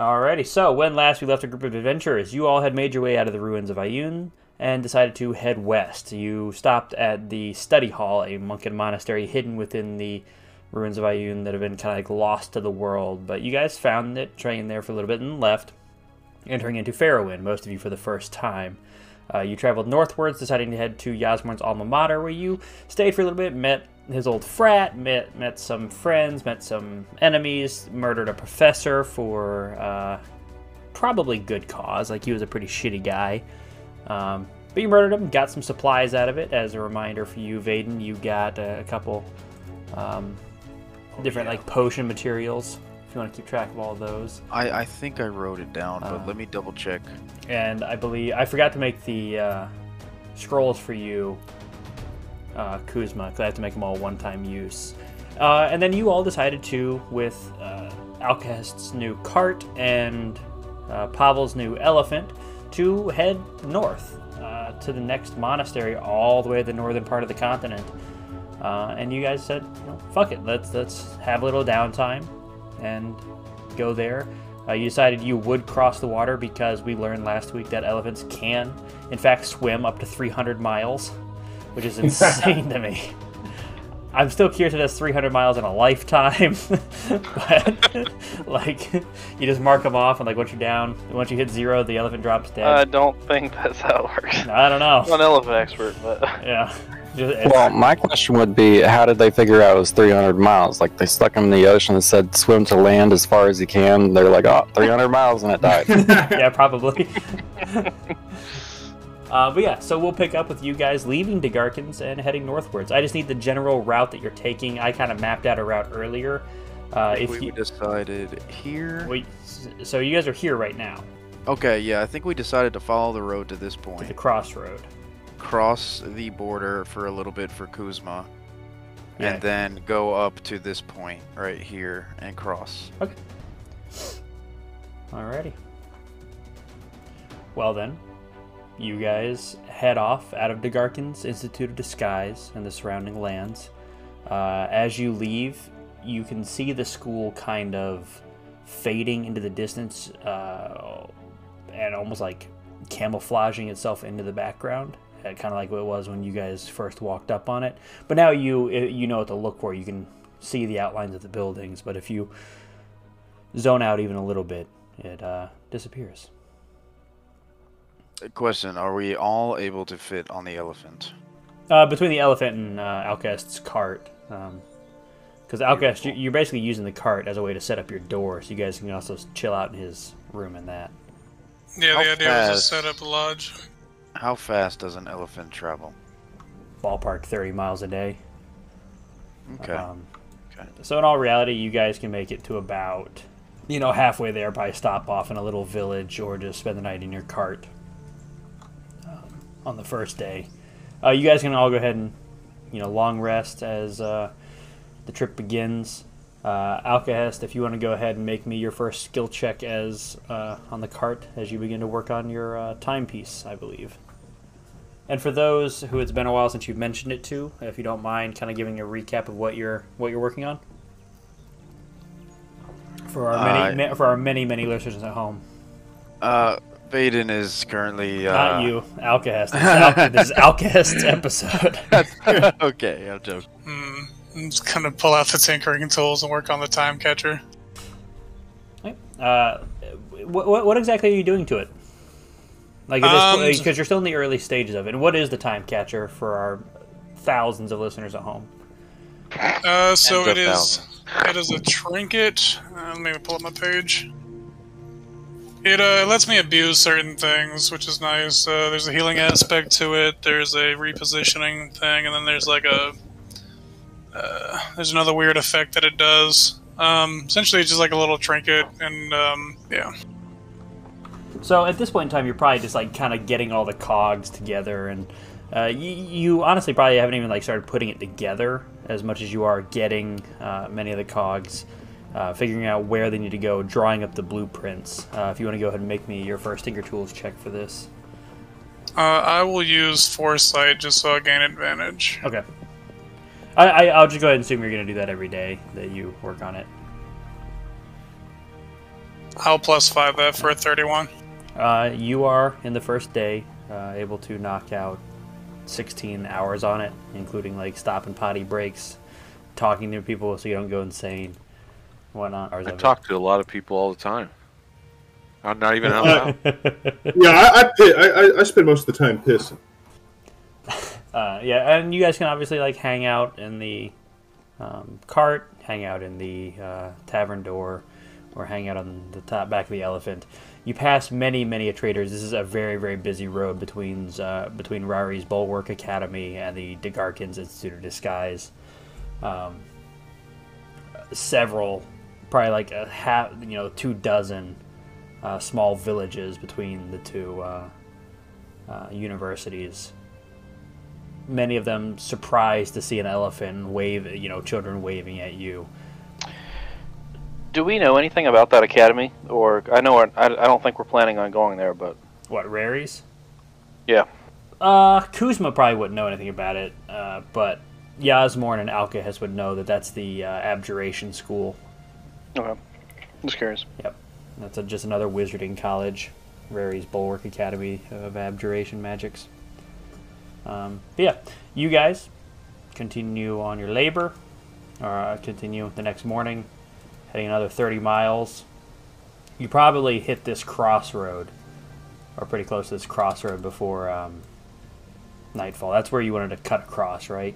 Alrighty, so when last we left a group of adventurers, you all had made your way out of the ruins of Ayun and decided to head west. You stopped at the study hall, a monk monastery hidden within the ruins of Ayun that have been kind of like lost to the world. But you guys found it, trained there for a little bit, and left, entering into Farrowin, most of you for the first time. Uh, you traveled northwards, deciding to head to Yasmorn's alma mater, where you stayed for a little bit, met his old frat, met met some friends, met some enemies, murdered a professor for uh, probably good cause. Like he was a pretty shitty guy. Um, but you murdered him, got some supplies out of it. As a reminder for you, Vaden, you got a, a couple um, different yeah. like potion materials. If you want to keep track of all of those. I, I think I wrote it down, but let me double check. and I believe I forgot to make the uh, scrolls for you, uh, Kuzma, because I have to make them all one-time use. Uh, and then you all decided to, with uh, new cart and uh, Pavel's new elephant, to head north uh, to the next monastery, all the way to the northern part of the continent. Uh, and you guys said, "Fuck it, let's let's have a little downtime and go there." Uh, you decided you would cross the water because we learned last week that elephants can, in fact, swim up to 300 miles, which is insane to me. I'm still curious if that's 300 miles in a lifetime, but like you just mark them off, and like once you're down, once you hit zero, the elephant drops dead. I don't think that's how it works. I don't know. I'm not an elephant expert, but Yeah. Just, Well, my question would be, how did they figure out it was 300 miles? Like they stuck him in the ocean and said, swim to land as far as you can. They're like, oh, 300 miles, and it died. yeah, probably. Uh, but yeah, so we'll pick up with you guys leaving Degarkins and heading northwards. I just need the general route that you're taking. I kind of mapped out a route earlier. Uh, if we you, decided here. wait, so you guys are here right now, Okay, yeah, I think we decided to follow the road to this to the crossroad. cross the border for a little bit for Kuzma, Yeah. and then go up to this point right here and cross. Okay. Alrighty. Well then, you guys head off out of Degarkin's Institute of Disguise and the surrounding lands. Uh, as you leave, you can see the school kind of fading into the distance uh, and almost like camouflaging itself into the background. Uh, kind of like what it was when you guys first walked up on it. But now you you know what to look for. You can see the outlines of the buildings. But if you zone out even a little bit, it uh, disappears. Question: Are we all able to fit on the elephant? Uh, between the elephant and uh, Alcest's cart, because Alcest, you- you're basically using the cart as a way to set up your door, so you guys can also chill out in his room and that. Yeah, How the idea was to set up a lodge. How fast does an elephant travel? Ballpark 30 miles a day. Okay. Um, Okay. So in all reality, you guys can make it to about, you know, halfway there. Probably stop off in a little village or just spend the night in your cart um, on the first day. Uh, you guys can all go ahead and, you know, long rest as uh, the trip begins. Uh, Alcahest, if you want to go ahead and make me your first skill check as uh, on the cart as you begin to work on your uh, timepiece, I believe. And for those who it's been a while since you've mentioned it to, if you don't mind, kind of giving a recap of what you're what you're working on for our many Uh, ma- for our many many listeners at home. Uh, Vaden is currently. Uh... Not you, Alcahest. This is, Al- this is Alcahest's episode. okay, I'm joking. Hmm. I'm just gonna pull out the tinkering tools and work on the time catcher. Uh, what, what, what exactly are you doing to it? Like, Um, because you're still in the early stages of it. And what is the time catcher for our thousands of listeners at home? Uh, so it is. thousands. It is a trinket. Uh, let me pull up my page. It uh, lets me abuse certain things, which is nice. Uh, there's a healing aspect to it. There's a repositioning thing, and then there's like a uh, there's another weird effect that it does. Um, essentially, it's just like a little trinket, and um, yeah. So at this point in time, you're probably just like kind of getting all the cogs together, and uh, you, you honestly probably haven't even like started putting it together as much as you are getting uh, many of the cogs, uh, figuring out where they need to go, drawing up the blueprints. Uh, if you want to go ahead and make me your first Tinker Tools check for this. Uh, I will use foresight just so I gain advantage. Okay. I, I, I'll just go ahead and assume you're going to do that every day that you work on it. I'll plus five that for a 31. Uh, you are in the first day uh, able to knock out 16 hours on it, including like stop and potty breaks, talking to people so you don't go insane, whatnot. Hours I of it. talk to a lot of people all the time. I'm not even out loud. Yeah, I I, pi- I I- I spend most of the time pissing. Uh, yeah, and you guys can obviously like hang out in the um, cart, hang out in the uh, tavern door, or hang out on the top back of the elephant. You pass many, many a traders. This is a very, very busy road between uh, between Rary's Bulwark Academy and the Degarkins Institute of Disguise. Um, several, probably like a half, you know, two dozen uh, small villages between the two uh, uh, universities many of them surprised to see an elephant wave, you know, children waving at you. Do we know anything about that academy? Or I know I, I don't think we're planning on going there, but What, Rary's? Yeah. Uh, Kuzma probably wouldn't know anything about it, uh, but Yasmorn and Alkahest would know that that's the uh, Abjuration School. Okay. Just curious. Yep. That's a, just another wizarding college, Rary's Bulwark Academy of Abjuration Magics. Um, but yeah, you guys continue on your labor, or uh, continue the next morning, heading another 30 miles. You probably hit this crossroad, or pretty close to this crossroad before um, nightfall. That's where you wanted to cut across, right?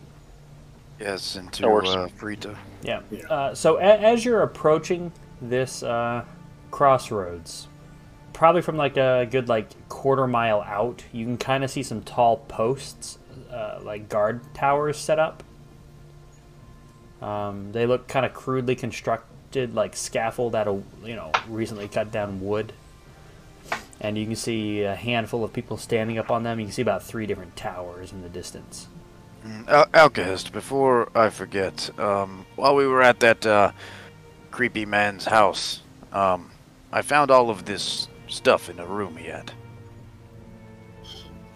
Yes, into That works. uh, Frita. Yeah. Uh, so a- as you're approaching this uh, crossroads, probably from like a good like quarter mile out, you can kind of see some tall posts, uh, like guard towers set up. Um, they look kind of crudely constructed, like scaffold out of you know recently cut down wood. And you can see a handful of people standing up on them. You can see about three different towers in the distance. Mm, Al- Alkahest, before I forget, um, while we were at that uh, creepy man's house, um, I found all of this stuff in a room he had.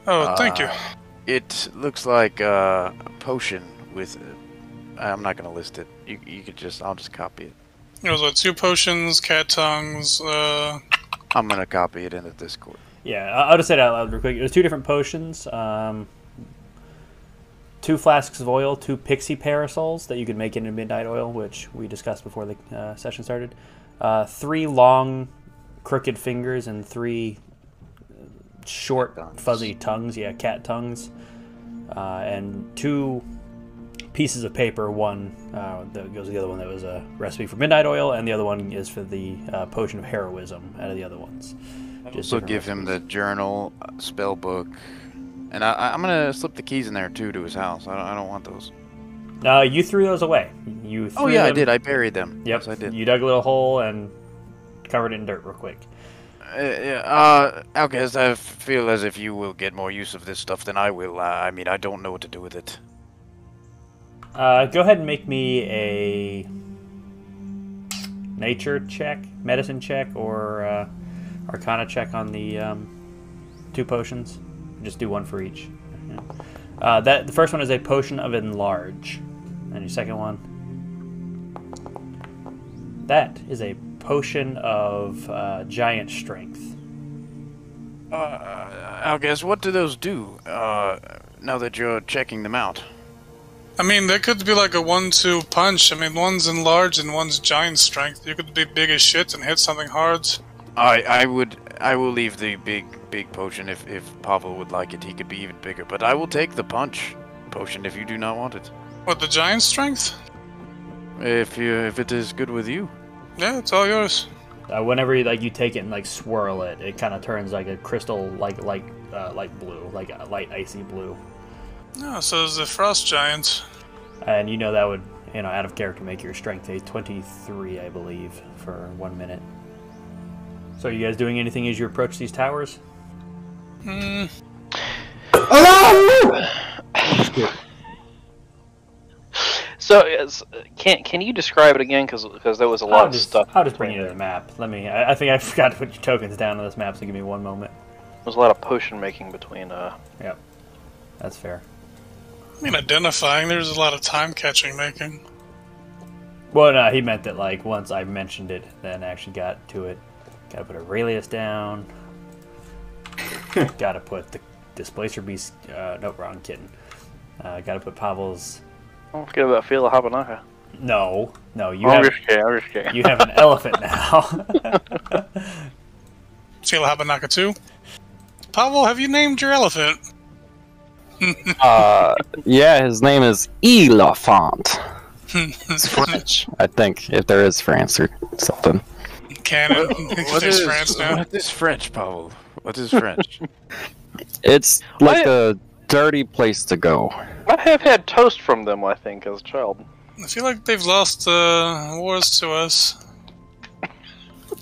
Oh, thank you. Uh, It looks like uh, a potion with. I'm not gonna list it. You, you could just. I'll just copy it. It was what, two potions, cat tongues, uh, I'm gonna copy it in the Discord. Yeah, I- I'll just say that out loud real quick. It was two different potions, um, two flasks of oil, two pixie parasols that you could make into midnight oil, which we discussed before the uh, session started. Uh, three long, crooked fingers and three short, Tongues. fuzzy tongues. Yeah, cat tongues, uh, and two pieces of paper. One uh, that goes to the other one that was a recipe for midnight oil, and the other one is for the uh, potion of heroism. Out of the other ones. Just So different give him the journal, uh, spell book, and I, I'm gonna slip the keys in there too to his house. I don't, I don't want those. Uh, you threw those away. You threw Oh yeah, I did. I buried them. Yep. Yes, I did. You dug a little hole and covered it in dirt real quick. Uh, yeah, uh, I feel as if you will get more use of this stuff than I will. Uh, I mean, I don't know what to do with it. Uh, go ahead and make me a nature check, medicine check, or uh, arcana check on the um, two potions. Just do one for each. Yeah. Uh, that the first one is a potion of enlarge, and your second one. That is a potion of uh, giant strength. Uh, Alkes, what do those do? Uh, now that you're checking them out. I mean, there could be like a one-two punch. I mean, one's enlarged and one's giant strength. You could be big as shit and hit something hard. I, I would, I will leave the big, big potion if, if Pavel would like it. He could be even bigger, but I will take the punch potion if you do not want it. What, the giant strength? If you, if it is good with you. Yeah, it's all yours. Uh, whenever you, like you take it and like swirl it, it kind of turns like a crystal, like like uh, light blue, like a light icy blue. No, so is the frost giant. And you know that would, you know, out of character make your strength a 23, I believe, for one minute. So, are you guys doing anything as you approach these towers? Hmm. So, is, can can you describe it again? Because there was a lot I'll of just, stuff. I'll just bring you to the map. Let me. I, I think I forgot to put your tokens down on this map, so give me one moment. There's a lot of potion making between. Uh, Yep, that's fair. I mean, identifying, there's a lot of time catching making. Well, no, he meant that like once I mentioned it, then actually got to it. Gotta put Aurelius down. gotta put the Displacer Beast. Uh, no, wrong kitten. Uh, gotta put Pavel's. Don't forget about Fila Habanaka. No, no, you I'm have just kidding. I'm just kidding. you have an elephant now. Fila Habanaka too. Pavel, have you named your elephant? Uh, yeah, his name is Elephant. it's French. I think if there is France or something. Canon. what, is, france now? what is French, Pavel? What is French? It's like What? a dirty place to go. I have had toast from them, I think, as a child. I feel like they've lost uh, wars to us. Oh,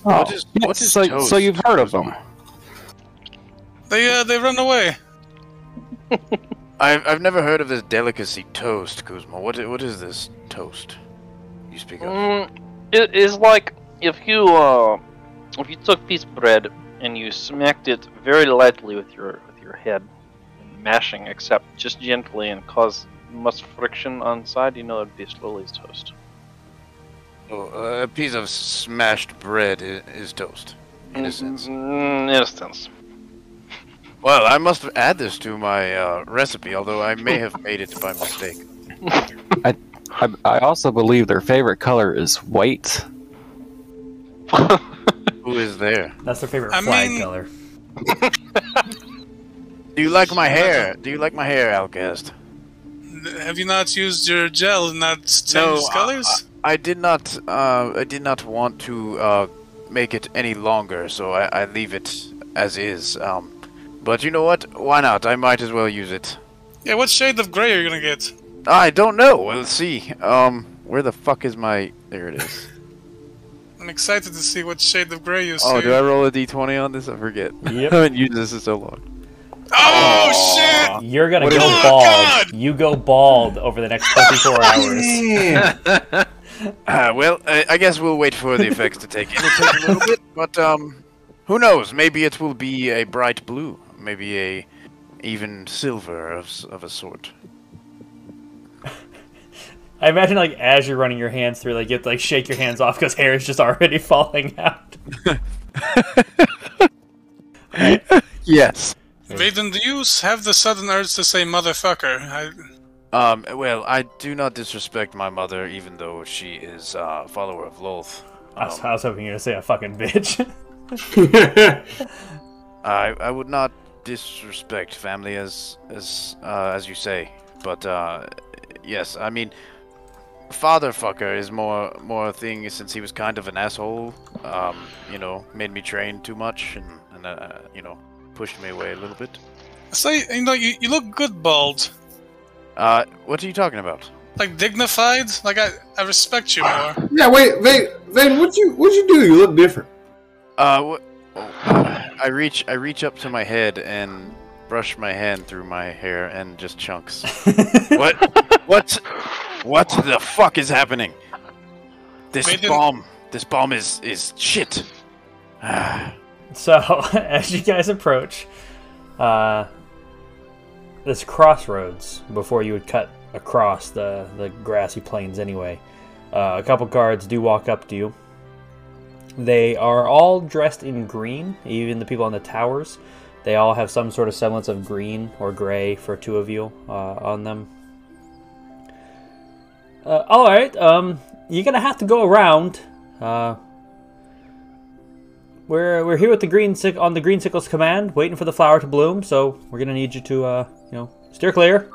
What is- yeah, what is so, toast? so you've heard of them? They uh, they run away. I've, I've never heard of this delicacy toast, Kuzma. What, what is this toast you speak of? Mm, it is like if you uh, if you took piece of bread and you smacked it very lightly with your with your head, mashing, except just gently, and cause much friction on side, you know it'd be slowly as toast. Oh, uh, a piece of smashed bread is, is toast, in a sense. Mm, in a sense. Well, I must add this to my uh, recipe, although I may have made it by mistake. I, I also believe their favorite color is white. Who is there? That's their favorite I flag mean- color. Do you like my hair? Do you like my hair, Outcast? Have you not used your gel and not changed I- colors? I, I did not. Uh, I did not want to uh, make it any longer, so I, I leave it as is. Um, but you know what? Why not? I might as well use it. yeah, what shade of gray are you gonna get? I don't know. We'll see. Um, where the fuck is my? There it is. I'm excited to see what shade of gray you see. Oh, do I roll a d20 on this? I forget. Yep. I haven't used this in so long. Oh, shit! You're gonna What go is bald. Oh, God! You go bald over the next 24 hours. Uh, well, I, I guess we'll wait for the effects to take in. It'll take a little bit, but um, who knows? Maybe it will be a bright blue. Maybe a even silver of, of a sort. I imagine like as you're running your hands through, like you have to like shake your hands off because hair is just already falling out. Yes. Vaden, do you s- have the sudden urge to say motherfucker? I, Um, well, I do not disrespect my mother, even though she is uh, a follower of Lolth. I was, I was hoping you were gonna say a fucking bitch. I I would not disrespect family as as uh, as you say, but uh, yes, I mean, father fucker is more more a thing since he was kind of an asshole. Um, you know, made me train too much and and uh, you know pushed me away a little bit. So you know, you, you look good bald. Uh, what are you talking about? Like dignified. Like I, I respect you more. yeah, wait, wait, Vane, what you what you do? You look different. Uh, what? I reach I reach up to my head and brush my hand through my hair and just chunks. what? What? What the fuck is happening? This Wait, bomb. This bomb is is shit. So as you guys approach, uh, this crossroads before you would cut across the the grassy plains anyway. Uh, a couple guards do walk up to you. They are all dressed in green, even the people on the towers. They all have some sort of semblance of green or gray for two of you uh, on them. Uh, all right, um, you're gonna have to go around. Uh, we're we're here with the green sick on the green sickle's command, waiting for the flower to bloom. So we're gonna need you to, uh, you know, steer clear.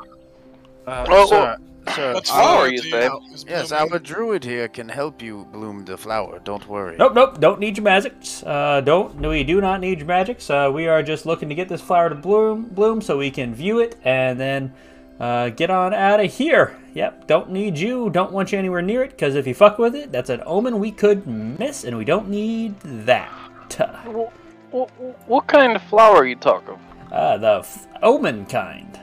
uh, Oh, sir, sir, What flower flower you say? Yes, our druid here can help you bloom the flower. Don't worry. Nope, nope, don't need your magics. Uh, don't No, we do not need your magics. Uh, we are just looking to get this flower to bloom, bloom, so we can view it and then uh, get on out of here. Yep, don't need you. Don't want you anywhere near it because if you fuck with it, that's an omen we could miss, and we don't need that. What, what kind of flower are you talking? Uh, the f- omen kind.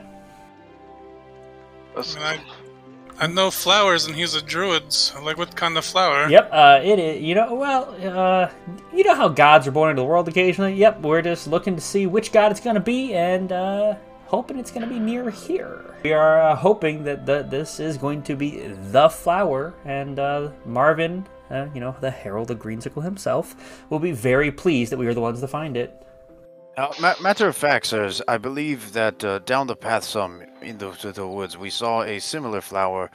I, mean, I, I know flowers, and he's a druid. So like, what kind of flower? Yep, uh, it is. You know, well, uh, you know how gods are born into the world occasionally. Yep, we're just looking to see which god it's going to be and uh, hoping it's going to be near here. We are uh, hoping that the, this is going to be the flower, and uh, Marvin uh, you know, the Herald of Greensickle himself, will be very pleased that we are the ones to find it. Now, ma- matter of fact, sirs, I believe that uh, down the path some in the, the woods, we saw a similar flower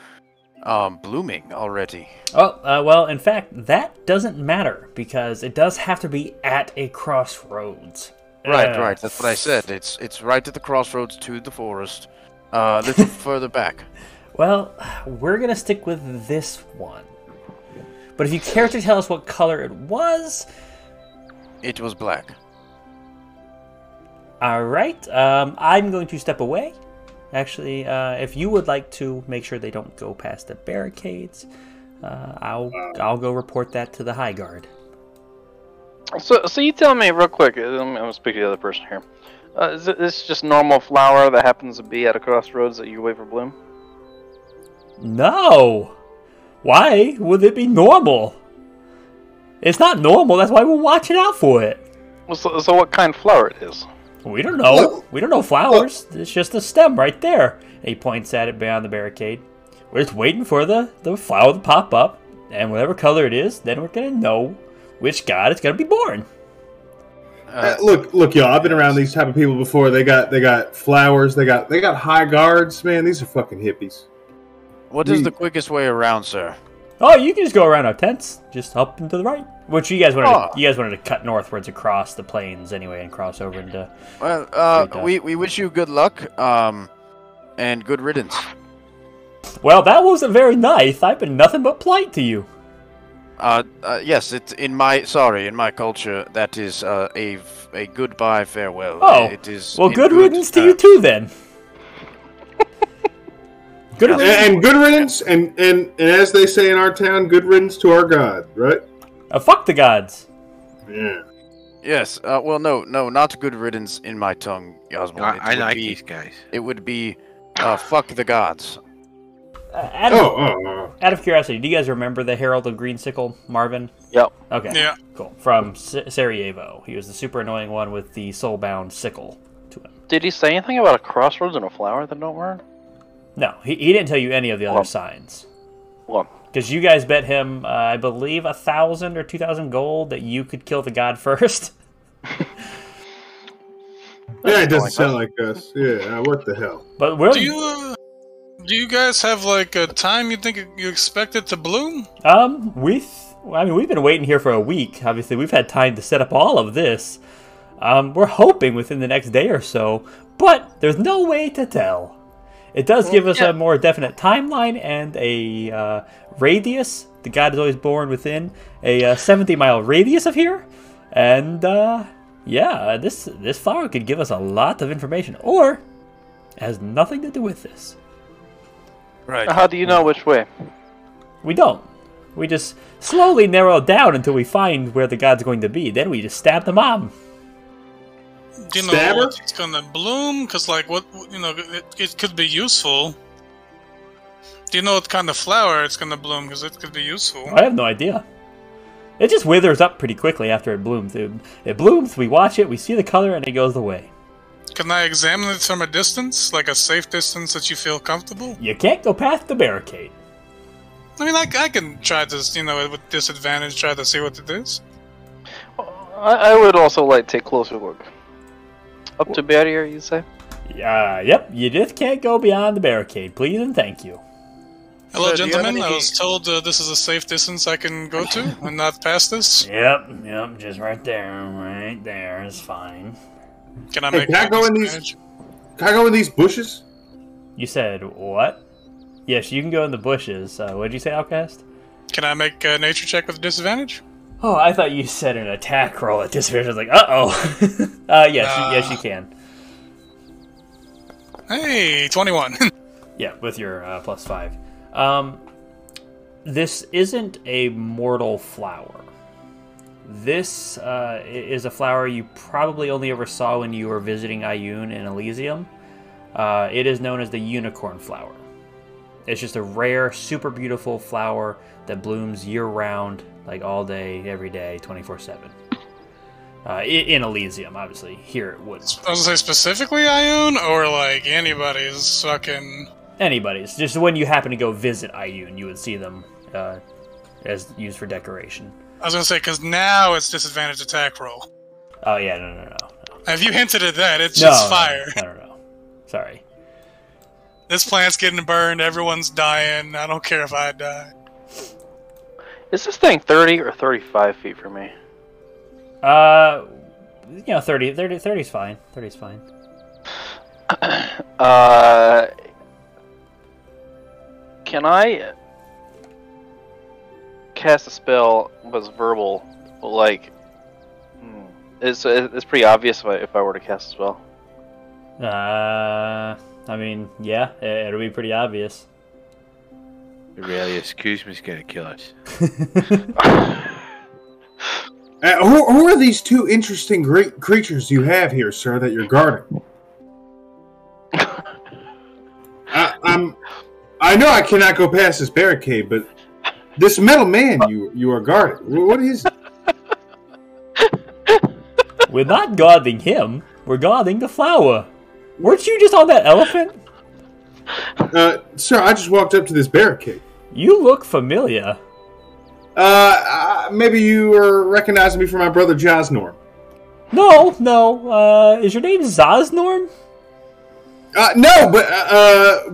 um, blooming already. Oh, uh, well, in fact, that doesn't matter because it does have to be at a crossroads. Right, Uh, right. That's what I said. It's it's right at the crossroads to the forest, uh, a little further back. Well, we're gonna stick with this one. But if you care to tell us what color it was, It was black. all right. Um, I'm going to step away. Actually, uh, if you would like to make sure they don't go past the barricades, uh, I'll I'll go report that to the High Guard. So, so you tell me real quick. uh, I'm gonna speak to the other person here. Uh, is this just normal flower that happens to be at a crossroads that you wait for bloom? No. Why would it be normal? It's not normal. That's why we're watching out for it. Well, So, so what kind of flower it is? We don't know. We don't know flowers. It's just a stem right there. And he points at it beyond the barricade. We're just waiting for the, the flower to pop up, and whatever color it is, then we're gonna know which god is gonna be born. Uh, look, look, y'all. I've been around these type of people before. They got, they got flowers. They got, they got high guards. Man, these are fucking hippies. What is the quickest way around, sir? Oh, you can just go around our tents, just up and to the right. Which you guys wanted. Oh. To, you guys wanted to cut northwards across the plains anyway, and cross over into. Well, uh, Great, uh, we we wish you good luck, um, and good riddance. Well, that wasn't very nice. I've been nothing but polite to you. Uh, uh, yes, it's in my sorry, in my culture, that is uh, a f- a goodbye farewell. Oh, it is. Well, in good riddance to you too, then. good And, riddance. and good riddance, and, and and as they say in our town, good riddance to our god, right? Uh, fuck the gods. Yeah. Yes. Uh, well, no, no, not good riddance in my tongue, Osmond. I, I like be, these guys. It would be, uh, fuck the gods. Uh, out, of, Oh, oh, oh. out of curiosity, do you guys remember the Herald of Greensickle, Marvin? Yep. Okay. Yeah. Cool. From S- Sarajevo. He was the super annoying one with the soulbound sickle to him. Did he say anything about a crossroads and a flower that don't work? No, he, he didn't tell you any of the other Well- signs. Well, Because you guys bet him, uh, I believe, a thousand or two thousand gold that you could kill the god first. Yeah, it doesn't sound like us. Yeah, what the hell? But we're Do you uh, do you guys have like a time you think you expect it to bloom? um with I mean we've been waiting here for a week. Obviously, we've had time to set up all of this. Um, we're hoping within the next day or so, but there's no way to tell. It does give us yeah. a more definite timeline and a uh, radius. The god is always born within a uh, 70 mile radius of here, and uh, yeah, this this flower could give us a lot of information, or has nothing to do with this. Right. how do you know which way? We don't. We just slowly narrow down until we find where the god's going to be. Then we just stab the mom. Do you know Stabber? what it's gonna bloom? Cause like what you know, it, it could be useful. Do you know what kind of flower it's gonna bloom? Cause it could be useful. I have no idea. It just withers up pretty quickly after it blooms. It, it blooms, we watch it, we see the color, and it goes away. Can I examine it from a distance, like a safe distance that you feel comfortable? You can't go past the barricade. I mean, I, I can try to, you know, with disadvantage, try to see what it is. I, I would also like to take closer look. Up to barrier, you say? Uh, yep, you just can't go beyond the barricade. Please and thank you. Hello, Sir, do you have gentlemen. I was told uh, this is a safe distance I can go to and not past this. Yep, yep, just right there, right there is fine. Can I Hey, make can I a go in these- disadvantage? Can I go in these bushes? You said what? Yes, you can go in the bushes. Uh, what did you say, Outcast? Can I make a nature check with disadvantage? Oh, I thought you said an attack roll at disadvantage. I was like, uh oh. uh, yes, you, yes, you can. Hey, 21. Yeah, with your uh, plus five. Um, this isn't a mortal flower. This uh, is a flower you probably only ever saw when you were visiting Ioun in Elysium. Uh, it is known as the unicorn flower. It's just a rare, super beautiful flower that blooms year round, like all day, every day, 24 7. Uh, in Elysium, obviously. Here it wouldn't. I was gonna say specifically Ioun, or like anybody's fucking. anybody's. Just when you happen to go visit Ioun, you would see them uh, as used for decoration. I was gonna say because now it's disadvantage attack roll. Oh yeah, no, no, no, no. If you hinted at that, it's no, just no, fire. No, no, no. Sorry. This plant's getting burned. Everyone's dying. I don't care if I die. Is this thing 30 or 35 feet from me? Uh, you know, 30, 30, 30 is fine. 30 is fine. Uh, can I cast a spell was verbal? Like, hmm, it's it's pretty obvious if I, if I were to cast a spell. Uh, I mean, yeah, it, it'll be pretty obvious. Really, excuse me's gonna kill us. Uh, who, who are these two interesting great creatures you have here, sir, that you're guarding? I, I'm. I know I cannot go past this barricade, but this metal man you you are guarding. wh- What is? We're not guarding him. We're guarding the flower. Weren't you just on that elephant? Uh, sir, I just walked up to this barricade. You look familiar. Uh, uh, maybe you are recognizing me from my brother Josnorm. No, no. Uh, is your name Zosnorm? Uh, no, but uh, uh,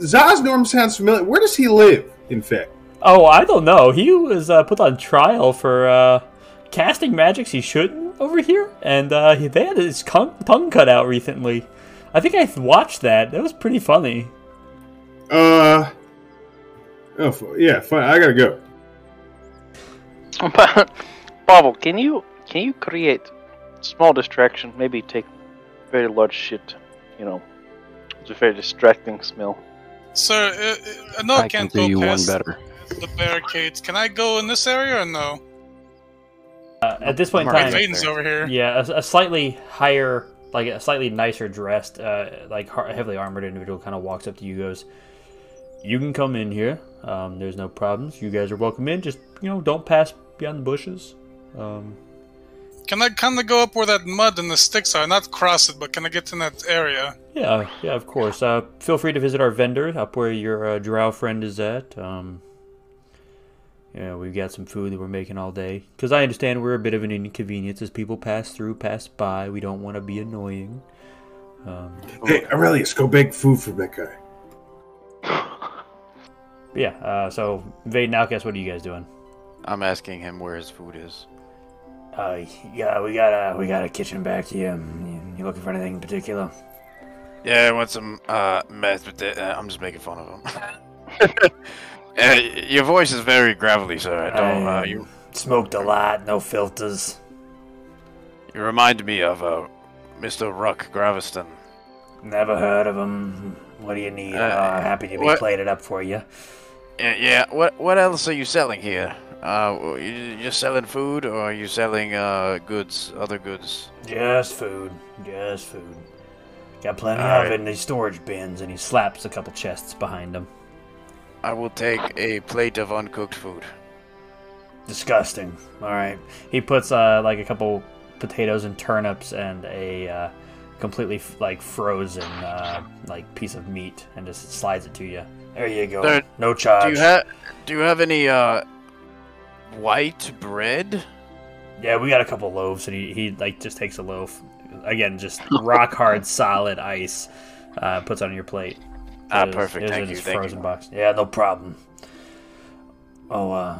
Zosnorm sounds familiar. Where does he live? In fact, Oh, I don't know. He was uh, put on trial for uh, casting magics he shouldn't over here, and uh, he- they had his tongue cut out recently. I think I watched that. That was pretty funny. uh, oh yeah, fine. I gotta go. Pavel, can you can you create small distraction? Maybe take very large shit. You know, it's a very distracting smell. Sir, uh, uh, no, I can can't do go you one better. The barricades. Can I go in this area or no? Uh, at this point in time, Aiden's over here. yeah, a, a slightly higher, like a slightly nicer dressed, uh, like heavily armored individual kind of walks up to you, goes, "You can come in here. Um, there's no problems. You guys are welcome in. Just you know, don't pass beyond the bushes." Um, Can I kind of go up where that mud and the sticks are? Not cross it, but can I get in that area? Yeah, yeah, of course. Uh, feel free to visit our vendor up where your uh, drow friend is at. Um, yeah, we've got some food that we're making all day. Because I understand we're a bit of an inconvenience as people pass through, pass by. We don't want to be annoying. Um, Hey, Aurelius, go bake food for that guy. yeah, uh, so Vade and Outcast, what are you guys doing? I'm asking him where his food is. Uh, yeah, we got a we got a kitchen back here. You, you looking for anything in particular? Yeah, I want some uh, meth, but uh, I'm just making fun of him. uh, your voice is very gravelly, sir. I don't. Uh, you smoked a lot, no filters. you remind me of uh, Mr. Ruck Graviston. Never heard of him. What do you need? Uh, Uh, happy to be what- it up for you. Yeah, yeah. What what else are you selling here? Uh, you you just selling food, or are you selling uh goods, other goods? Just food. Just food. Got plenty All of right. it in these storage bins, and he slaps a couple chests behind him. I will take a plate of uncooked food. Disgusting. All right. He puts uh, like a couple potatoes and turnips and a uh, completely f- like frozen uh, like piece of meat, and just slides it to you. There you go. Sir, no Do charge. you have Do you have any uh white bread? Yeah, we got a couple loaves, and he, he like just takes a loaf. Again, just rock hard, solid ice. Uh, puts on your plate. Ah, It was- perfect. it Thank in you. Thank frozen you. box. Yeah, no problem. Oh, uh,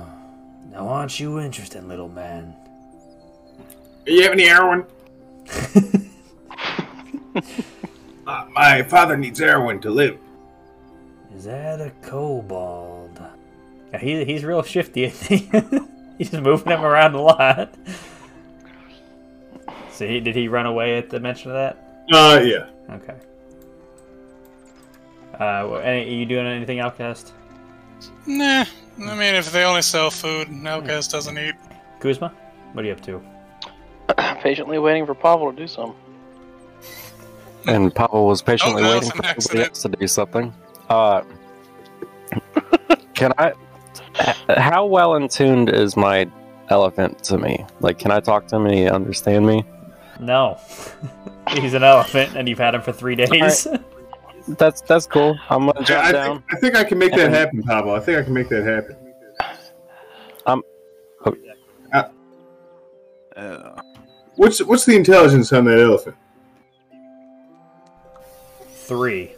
now aren't you interested, little man? Do you have any heroin? uh, my father needs heroin to live. Is that a kobold? Yeah, he, he's real shifty. Isn't he? he's just moving him around a lot. So he, did he run away at the mention of that? Uh, yeah. Okay. Uh, any, are you doing anything, Outcast? Nah. I mean, if they only sell food, Outcast doesn't eat. Kuzma, what are you up to? Patiently waiting for Pavel to do something. And Pavel was patiently Oh, waiting was for an somebody else to do something. Uh, can I? How well in tuned is my elephant to me? Like, can I talk to him and he understand me? No. he's an elephant, and you've had him for three days. That's that's cool. I'm gonna I, jump I down. think, I think I can make that happen, Pablo. I think I can make that happen. Um, Uh, What's what's the intelligence on that elephant? Three.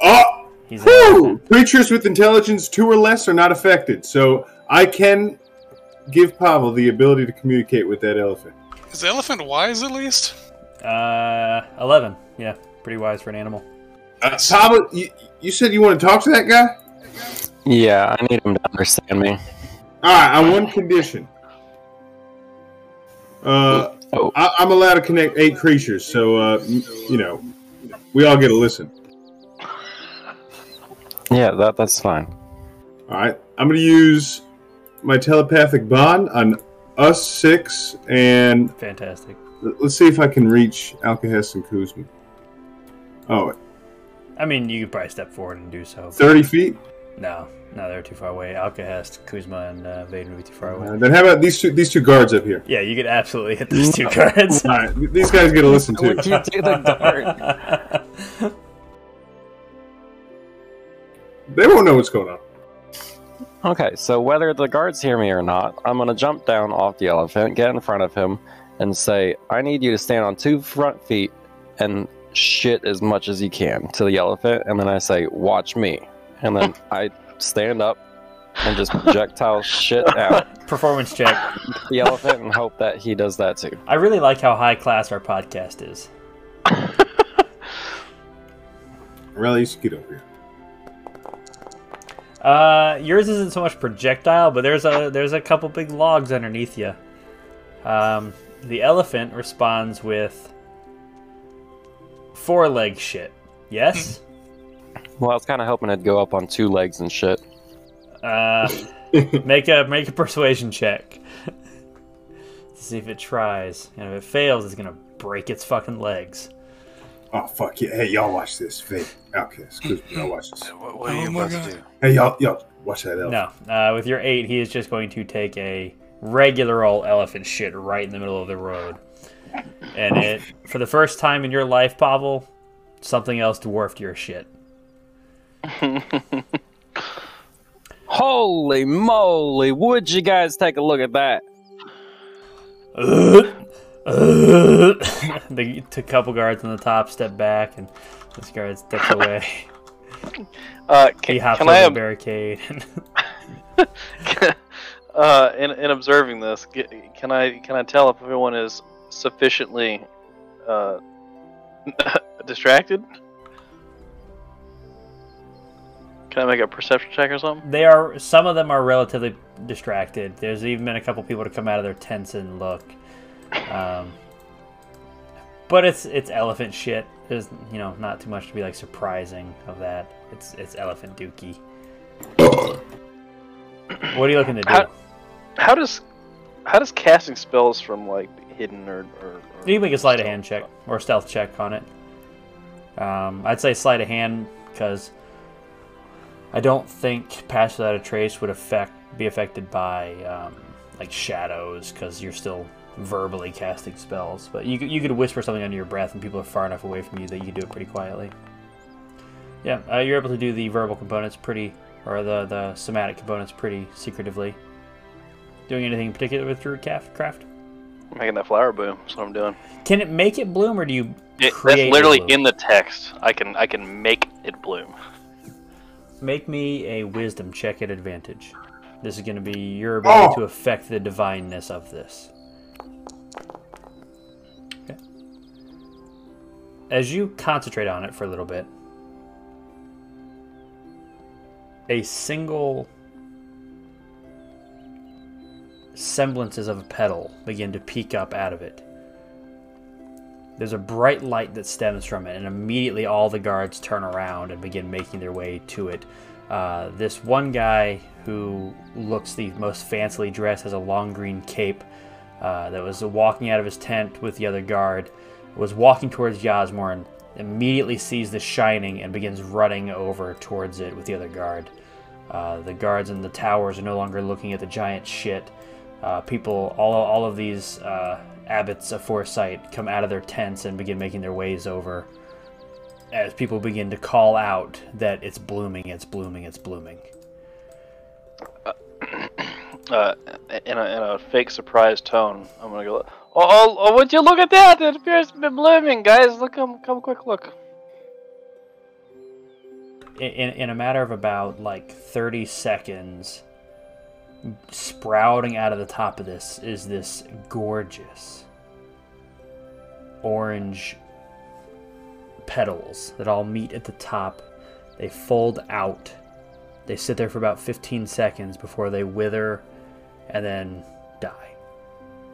Oh, He's an whew! elephant. creatures with intelligence two or less are not affected. So I can give Pavel the ability to communicate with that elephant. Is the elephant wise at least? Uh, eleven. Yeah, pretty wise for an animal. Uh, Pavel, you, you said you want to talk to that guy? yeah, I need him to understand me. All right, on one condition. Uh, Oh. I, I'm allowed to connect eight creatures, so uh, m- you know, we all get a listen. Yeah, that that's fine. All right, I'm going to use my telepathic bond on us six, and Fantastic. let's see if I can reach Alcahest and Kuzma. Oh, I mean, you could probably step forward and do so. 30 feet. No, no, they're too far away. Alkahest, Kuzma, and uh, Vaden would be too far away. Uh, then how about these two? These two guards up here. Yeah, you could absolutely hit those two guards. All right, these guys get to listen too. Would you do the dart? They won't know what's going on. Okay, so whether the guards hear me or not, I'm gonna jump down off the elephant, get in front of him, and say, "I need you to stand on two front feet and shit as much as you can to the elephant." And then I say, "Watch me," and then I stand up and just projectile shit out Performance check. the elephant and hope that he does that too. I really like how high class our podcast is. really, you should get over here. Uh, yours isn't so much projectile, but there's a there's a couple big logs underneath you. Um, the elephant responds with four leg shit. Yes. Well, I was kind of hoping it'd go up on two legs and shit. Uh, make a make a persuasion check to see if it tries, and if it fails, it's gonna break its fucking legs. Oh fuck yeah! Hey, y'all watch this. Fake Outcast. Kuzma, y'all watch this. what, what are you my about to do? Hey, y'all, y'all watch that elephant. No, uh, with your eight, he is just going to take a regular old elephant shit right in the middle of the road, and it for the first time in your life, Pavel, something else dwarfed your shit. Holy moly! Would you guys take a look at that? the a couple guards on the top step back, and this guard steps away. Uh, He can, hops can over I the have, barricade. uh, in, in observing this, can I can I tell if everyone is sufficiently uh, distracted? Can I make a perception check or something? they are some of them are relatively distracted. There's even been a couple people to come out of their tents and look. Um, but it's it's elephant shit. There's you know not too much to be like surprising of that. It's it's elephant dookie. what are you looking to do? How- How does how does casting spells from like hidden or, or, or You can make a sleight of hand check or stealth check on it. Um, I'd say sleight of hand because I don't think pass without a trace would affect be affected by um, like shadows because you're still verbally casting spells. But you could, you could whisper something under your breath and people are far enough away from you that you can do it pretty quietly. Yeah, uh, you're able to do the verbal components pretty, or the the somatic components pretty secretively. Doing anything in particular with Druid Craft? Craft? making that flower bloom? That's what I'm doing. Can it make it bloom, or do you It, create that's literally bloom? in the text. I can I can make it bloom. Make me a wisdom check at advantage. This is going to be your ability Oh. to affect the divineness of this. Okay. As you concentrate on it for a little bit, a single semblances of a petal begin to peek up out of it. There's a bright light that stems from it, and immediately all the guards turn around and begin making their way to it. Uh, this one guy who looks the most fancily dressed has a long green cape uh, that was walking out of his tent with the other guard, was walking towards Yasmorn, immediately sees the shining and begins running over towards it with the other guard. Uh, the guards in the towers are no longer looking at the giant shit. Uh, people, all, all of these uh, abbots of foresight come out of their tents and begin making their ways over as people begin to call out that it's blooming, it's blooming, it's blooming. uh, in a, in a fake surprise tone, I'm gonna go. Oh, oh, oh, would you look at that? It appears to be blooming, guys. Look, come, come, quick, look. In, in, in a matter of about like 30 seconds, sprouting out of the top of this is this gorgeous orange petals that all meet at the top. They fold out. They sit there for about 15 seconds before they wither and then die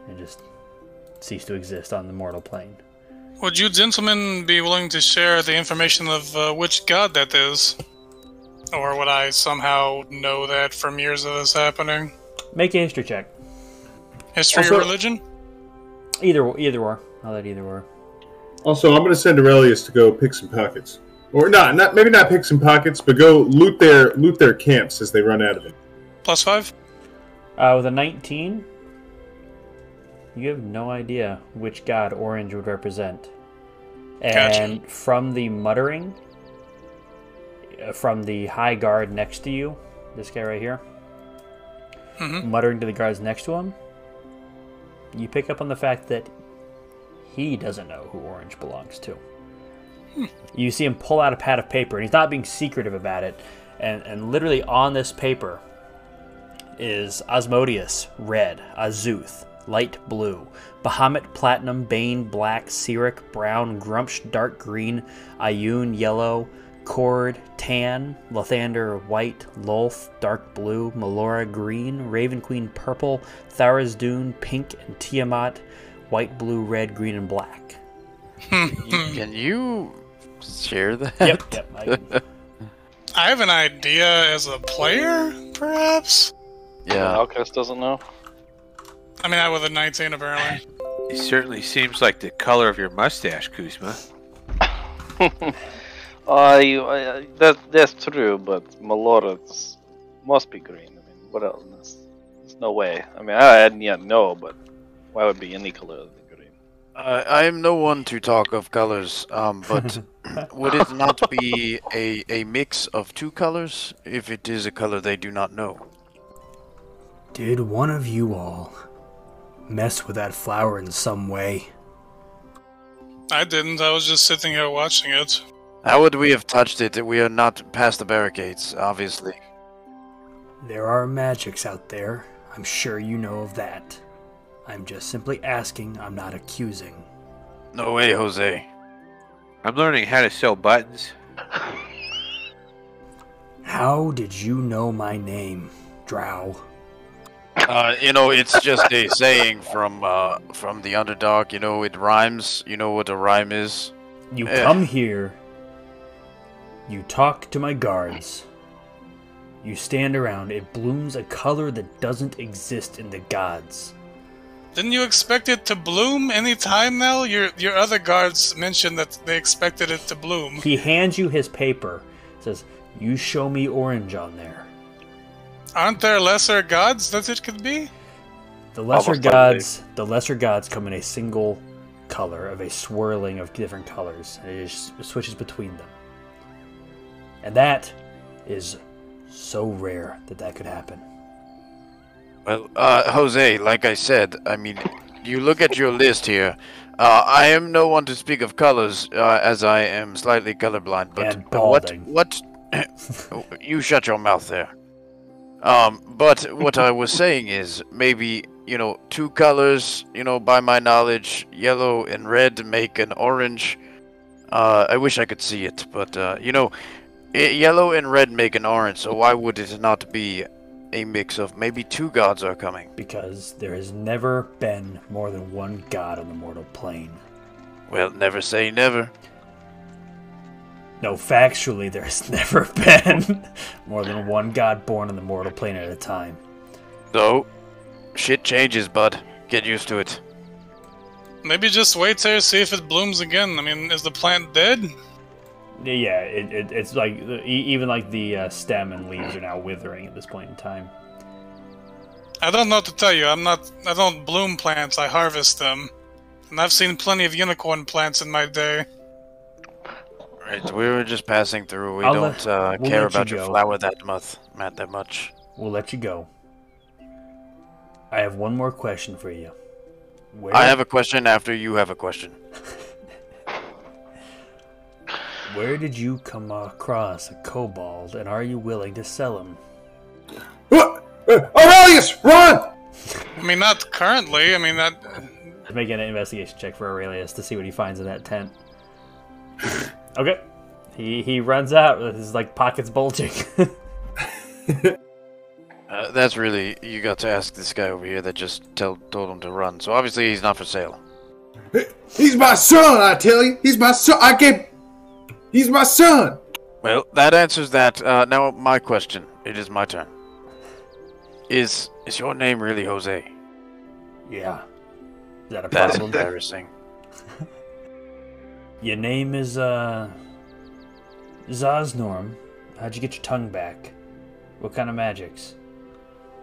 and just cease to exist on the mortal plane. Would you gentlemen be willing to share the information of uh, which god that is? Or would I somehow know that from years of this happening? Make a history check. History Also- or religion? Either either or. I'll let either or. Also, I'm going to send Aurelius to go pick some pockets, or not, not maybe not pick some pockets, but go loot their loot their camps as they run out of it. Plus five? Uh, with a 19, you have no idea which god orange would represent. Gotcha. And from the muttering, from the high guard next to you, this guy right here, Mhm. muttering to the guards next to him, you pick up on the fact that he doesn't know who orange belongs to. You see him pull out a pad of paper, and he's not being secretive about it. And, and literally on this paper is Asmodeus, red, Azuth, light blue, Bahamut, platinum, Bane, black, Sirik, brown, Gruumsh, dark green, Ioun, yellow, Kord, tan, Lathander, white, Lolth, dark blue, Melora, green, Raven Queen, purple, Tharizdun, pink, and Tiamat, white, blue, red, green, and black. Can you share that? Yep, yep. I, I have an idea as a player, perhaps? Yeah. Alcus doesn't know. I mean, I was a 19 apparently. It certainly seems like the color of your mustache, Kuzma. Uh, you, uh, that that's true, but Melora must be green. I mean, what else? There's, there's no way. I mean, I hadn't yet know, but why would it be any color other than green? Uh, I am no one to talk of colors, um, but would it not be a, a mix of two colors if it is a color they do not know? Did one of you all mess with that flower in some way? I didn't. I was just sitting here watching it. How would we have touched it? We are not past the barricades, obviously. There are magics out there. I'm sure you know of that. I'm just simply asking, I'm not accusing. No way, Jose. I'm learning how to sew buttons. How did you know my name, Drow? Uh, you know, it's just a saying from uh, from the underdog. You know, it rhymes. You know what a rhyme is. you Eh. come here, you talk to my guards, you stand around, it blooms a color that doesn't exist in the gods. Didn't you expect it to bloom any time now? Your your other guards mentioned that they expected it to bloom. He hands you his paper, says, You show me orange on there. Aren't there lesser gods that it could be? The lesser Almost like gods, the lesser gods come in a single color of a swirling of different colors, and it just switches between them. And that is so rare that that could happen. Well, uh, Jose, like I said, I mean, you look at your list here. Uh, I am no one to speak of colors, uh, as I am slightly colorblind. But And what? What? you shut your mouth there. Um, but what I was saying is maybe you know two colors. You know, by my knowledge, yellow and red make an orange. Uh, I wish I could see it, but uh, you know, Eh, yellow and red make an orange. So why would it not be a mix of maybe two gods are coming? Because there has never been more than one god on the mortal plane. Well, never say never. No, factually, there has never been more than one god born on the mortal plane at a time. So, shit changes, bud. Get used to it. Maybe just wait there, see if it blooms again. I mean, is the plant dead? Yeah, it, it, it's like e- even like the uh, stem and leaves are now withering at this point in time. I don't know what to tell you. I'm not. I don't bloom plants. I harvest them, and I've seen plenty of unicorn plants in my day. Right, we were just passing through. We I'll don't let- uh, we'll care let you about your go. flower that much, Matt, that much. We'll let you go. I have one more question for you. Where, I have a question after you have a question. where did you come across a kobold, and are you willing to sell him? What? Uh, Aurelius, run! I mean, not currently. I mean, that. Make an investigation check for Aurelius to see what he finds in that tent. okay. He he runs out with his like pockets bulging. Uh, that's really you got to ask this guy over here that just tell, told him to run. So obviously he's not for sale. He's my son, I tell you. He's my son. I can't. He's my son. Well, that answers that. Uh, now my question. It is my turn. Is is your name really Jose? Yeah. Is that a That's problem? embarrassing. Your name is, uh. Zaznorm. How'd you get your tongue back? What kind of magics?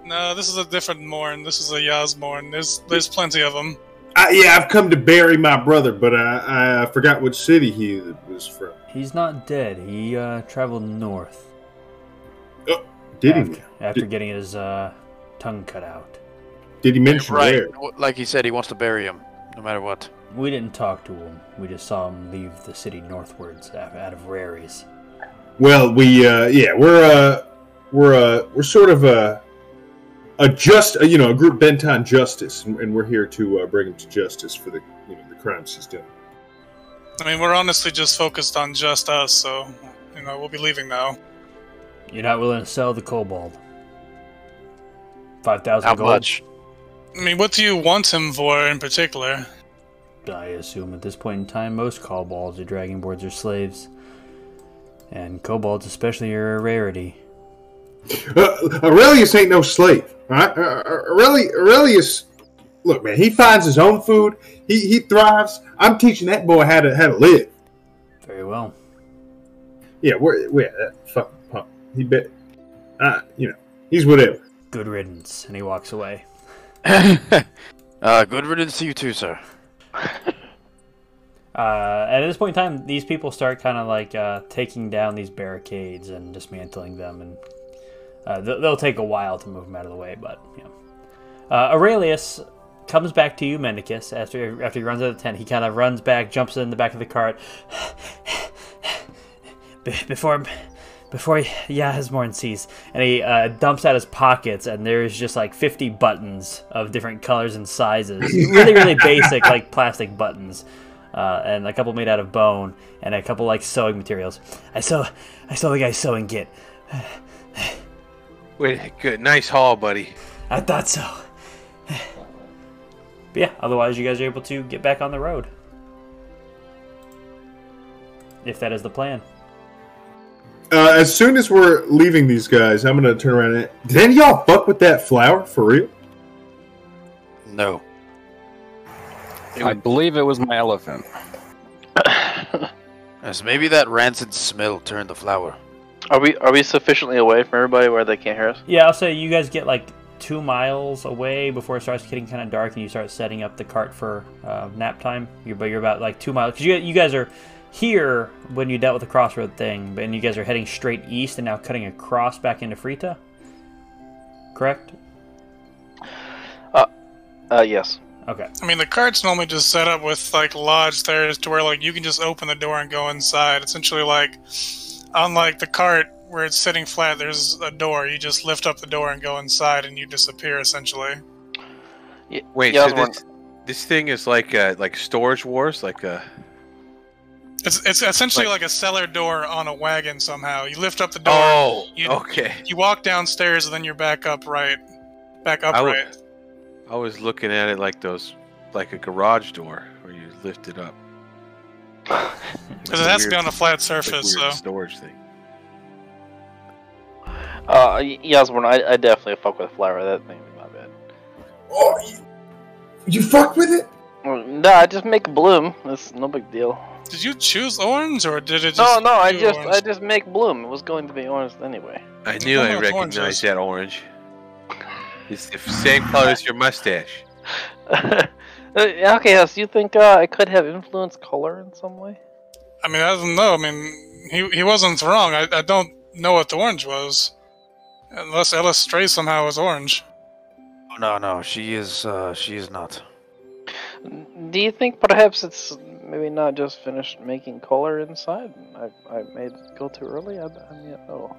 No, this is a different Morn. This is a Yasmorn. There's there's plenty of them. I, yeah, I've come to bury my brother, but I, I forgot which city he was from. He's not dead. He, uh, traveled north. Did after, he? After Did, getting his, uh, tongue cut out. did he mention right. where? Like he said, he wants to bury him, no matter what. We didn't talk to him. We just saw him leave the city northwards out out of Rary's. Well, we uh, yeah, we're uh, we're uh, we're sort of a a just uh, you know a group bent on justice, and, and we're here to uh, bring him to justice for the you know the crimes he's done. I mean, we're honestly just focused on just us, so you know we'll be leaving now. You're not willing to sell the kobold. 5,000 How gold? much? I mean, what do you want him for in particular? I assume at this point in time, most kobolds or dragonborns are slaves. And kobolds, especially, are a rarity. Uh, Aurelius ain't no slave, all right? Uh, Aurelius, look, man, he finds his own food. He he thrives. I'm teaching that boy how to how to live. Very well. Yeah, we're we're that fucking punk. He bet, uh, you know, he's whatever. Good riddance. And he walks away. uh, good riddance to you too, sir. Uh, and at this point in time, these people start kind of like uh, taking down these barricades and dismantling them, and uh, th- they'll take a while to move them out of the way. But you know, uh, Aurelius comes back to you, Mendicus, after after he runs out of the tent. He kind of runs back, jumps in the back of the cart. Be- before before Yasmorn sees, and he uh, dumps out his pockets, and there's just like 50 buttons of different colors and sizes, really, really basic, like plastic buttons, uh, and a couple made out of bone, and a couple like sewing materials. I saw, I saw the guy sewing kit. Wait, good, nice haul, buddy. I thought so. But yeah, otherwise you guys are able to get back on the road. If that is the plan. Uh, as soon as we're leaving these guys, I'm gonna turn around and did any y'all fuck with that flower for real? No. I believe it was my elephant. Yes, maybe that rancid smell turned the flower. Are we are we sufficiently away from everybody where they can't hear us? Yeah, I'll say you guys get like two miles away before it starts getting kind of dark, and you start setting up the cart for uh, nap time. You're but you're about like two miles because you you guys are here when you dealt with the crossroad thing, but and you guys are heading straight east and now cutting across back into Frita. Correct? Uh, yes. Okay. I mean, the cart's normally just set up with like lodge there to where like you can just open the door and go inside. Essentially, like unlike the cart where it's sitting flat, there's a door. You just lift up the door and go inside, and you disappear. Essentially, Y- Wait, yeah, so this, this thing is like uh, like Storage Wars, like uh it's it's essentially Like- like, a cellar door on a wagon. Somehow, you lift up the door. Oh, you- okay. You walk downstairs, and then you're back upright. Back I would- upright. I was looking at it like those, like a garage door where you lift it up. Because it has to be on a flat surface. weird So storage thing. Uh, y- Yasmin, I, I definitely fuck with flower. That thing is not bad. Oh, you, you fucked with it? Well, No, I just make bloom. It's no big deal. did you choose orange, or did it just? No, no, I do do just orange? I just make bloom. It was going to be orange anyway. I knew I One with oranges. recognized that orange. It's the same color as your mustache. Uh, okay, yes. You think uh, I could have influenced color in some way? I mean, I don't know. I mean, he he wasn't wrong. I, I don't know what the orange was, unless Eilistraee somehow is orange. no, no. She is. Uh, she is not. Do you think perhaps it's maybe not just finished making color inside? I, I made it go too early. I, I mean, oh.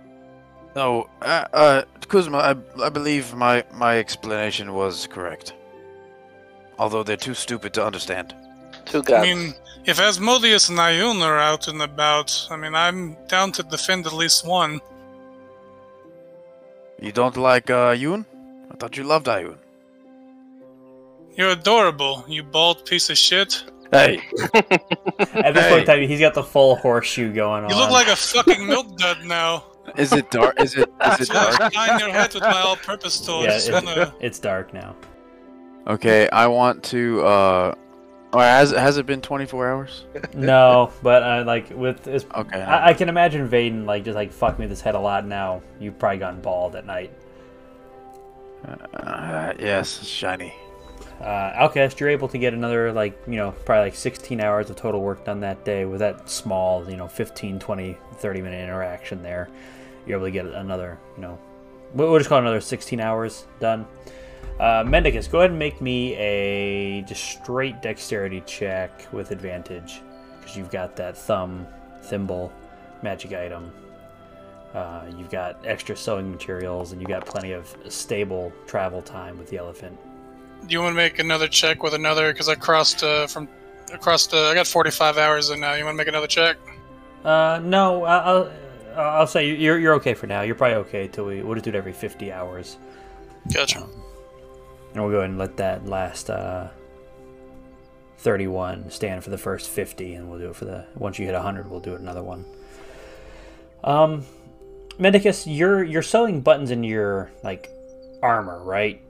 No, uh, uh, Kuzma. I, I believe my my explanation was correct. Although they're too stupid to understand. Two I mean, if Asmodeus and Ioun are out and about, I mean, I'm down to defend at least one. You don't like uh, Yoon? I thought you loved Ioun. You're adorable, you bald piece of shit. Hey, At this Hey. point in time, he's got the full horseshoe going on. You look like a fucking milk dud now. is it dark? Is it is it So I dark? line your head with my all-purpose tool. yeah, just it- wanna... it's dark now. Okay, I want to. uh... Or has has it been 24 hours? No, but uh, like with this, Okay. I, I can imagine Vaden like just like fuck me with his head a lot now. You've probably gone bald at night. Uh, yes, it's shiny. Uh, Outcast, you're able to get another like you know probably like 16 hours of total work done that day with that small you know 15, 20, 30 minute interaction there. You're able to get another you know we'll just call another 16 hours done. Uh, Mendicus, go ahead and make me a just straight dexterity check with advantage because you've got that thumb, thimble, magic item. Uh, you've got extra sewing materials and you've got plenty of stable travel time with the elephant. Do you want to make another check with another? Because I crossed uh, from across. Uh, I got 45 hours in now. You want to make another check? Uh, no, I- I'll, I'll say you're you're okay for now. You're probably okay till we we'll just do it every 50 hours, Gotcha. And we'll go ahead and let that last uh 31 stand for the first 50, and we'll do it for the once you hit 100, we'll do it another one. Um, Mendicus, you're you're sewing buttons in your like armor, right?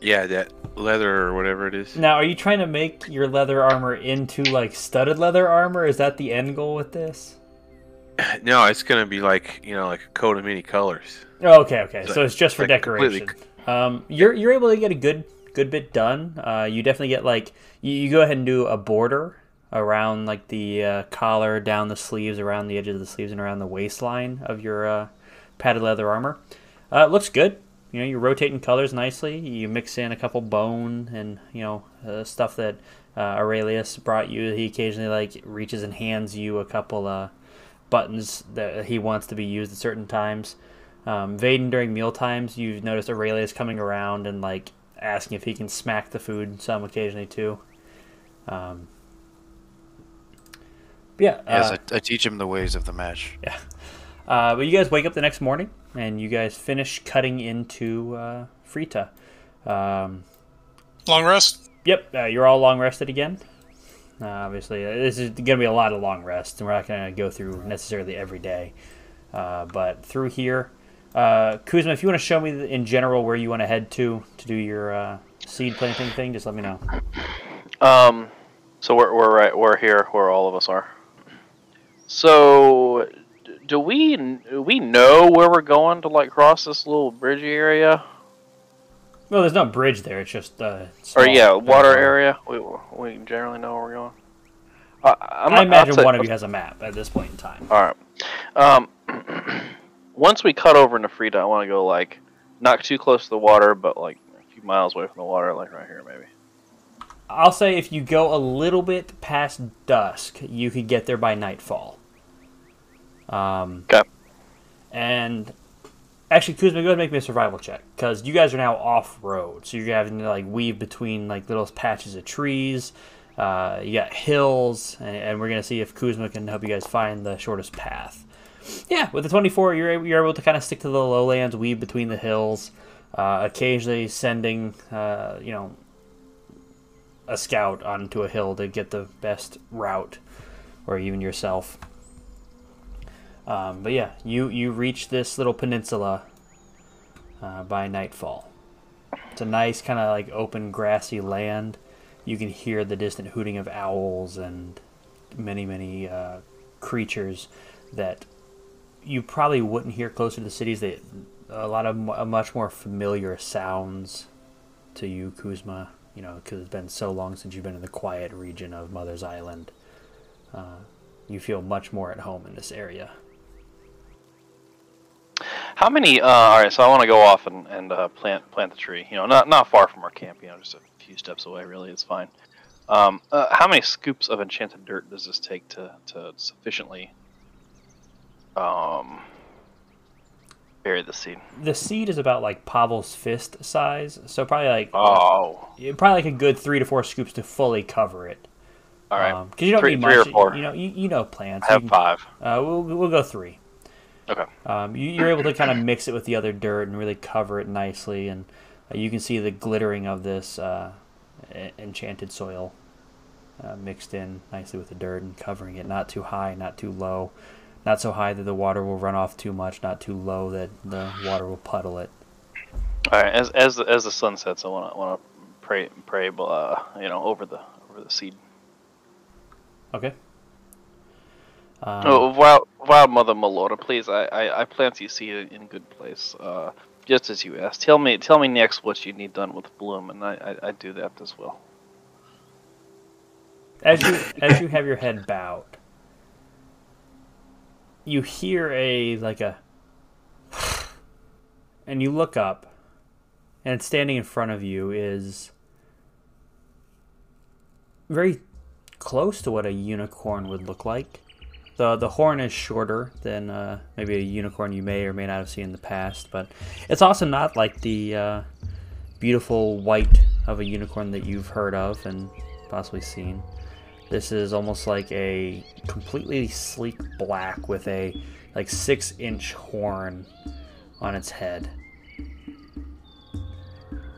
Yeah, that leather or whatever it is. Now, are you trying to make your leather armor into like studded leather armor? Is that the end goal with this? No, it's gonna be like you know, like a coat of many colors. Oh, okay, okay. It's So like- it's just for like completely decoration. Um, you're you're able to get a good good bit done. Uh, you definitely get like you, you go ahead and do a border around like the uh, collar, down the sleeves, around the edges of the sleeves, and around the waistline of your uh, padded leather armor. Uh, it looks good. You know, you're rotating colors nicely. You mix in a couple bone and you know uh, stuff that uh, Aurelius brought you. He occasionally like reaches and hands you a couple buttons that he wants to be used at certain times. Um, Vaden during meal times, you've noticed Aurelius coming around and like asking if he can smack the food some occasionally too. Um, yeah, Yes, uh, I, I teach him the ways of the match. uh, but you guys wake up the next morning and you guys finish cutting into uh, Frita. Um, Long rest. Yep, uh, you're all long rested again. Uh, obviously, uh, this is going to be a lot of long rests, and we're not going to go through necessarily every day. Uh, but through here, uh, Kuzma, if you want to show me in general where you want to head to to do your uh, seed planting thing, just let me know. Um, so we're we're right we're here where all of us are. So, do we do we know where we're going to like cross this little bridge area? Well, there's no bridge there; it's just uh, Or yeah, water uh, area. We we generally know where we're going. Uh, I'm I not- imagine one of you has a map at this point in time. All right. Um, once we cut over into Frida, I want to go like not too close to the water, but like a few miles away from the water, like right here maybe. I'll say if you go a little bit past dusk, you could get there by nightfall. Um, Okay. And actually, Kuzma, go ahead and make me a survival check because you guys are now off road, so you're having to like weave between like little patches of trees. Uh, you got hills, and, and we're gonna see if Kuzma can help you guys find the shortest path. Yeah, with the 24, you're you're able to kind of stick to the lowlands, weave between the hills, uh, occasionally sending, uh, you know, a scout onto a hill to get the best route, or even yourself. Um, but yeah, you you reach this little peninsula uh, by nightfall. It's a nice kind of like open grassy land. You can hear the distant hooting of owls and many many uh, creatures that you probably wouldn't hear closer to the cities. That a lot of mu- much more familiar sounds to you, Kuzma. You know, because it's been so long since you've been in the quiet region of Mother's Island. Uh, you feel much more at home in this area. How many? Uh, all right, so I want to go off and, and uh, plant plant the tree. You know, not not far from our camp. You know, just a few steps away. Really, it's fine. Um, uh, how many scoops of enchanted dirt does this take to to sufficiently um bury the seed? The seed is about like Pavel's fist size, so probably like Oh, probably like a good three to four scoops to fully cover it. all right. because you don't Three- need three or much. four. You know, you, you know plants. I have can- five. Uh, we'll we'll go three. Okay. Um, you, you're able to kind of mix it with the other dirt and really cover it nicely, and uh, you can see the glittering of this uh, enchanted soil uh, mixed in nicely with the dirt and covering it. Not too high, not too low, not so high that the water will run off too much, not too low that the water will puddle it. All right. As as the, as the sun sets, I want to want to pray pray uh, you know over the over the seed. Okay. Um, Oh, wild, wild mother Melora, please, I, I, I plant you seed in, in good place. Uh, just as you asked. Tell me, tell me next what you need done with bloom, and I, I, I do that as well. as you as you have your head bowed, you hear a like a, and you look up, and standing in front of you is very close to what a unicorn would look like. the The horn is shorter than uh, maybe a unicorn you may or may not have seen in the past, but it's also not like the uh, beautiful white of a unicorn that you've heard of and possibly seen. This is almost like a completely sleek black with a like six inch horn on its head.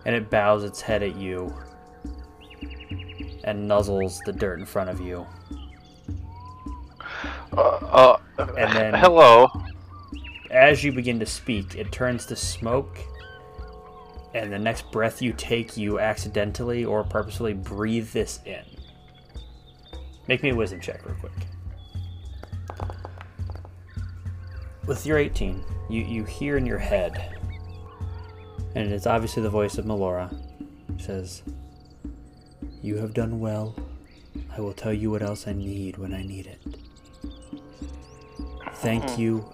And it bows its head at you and nuzzles the dirt in front of you. Uh, uh, And then- hello. As you begin to speak, it turns to smoke, and the next breath you take, you accidentally or purposefully breathe this in. Make me a wisdom check, real quick. With your 18, you, you hear in your head, and it's obviously the voice of Melora, says, You have done well. I will tell you what else I need when I need it. Thank you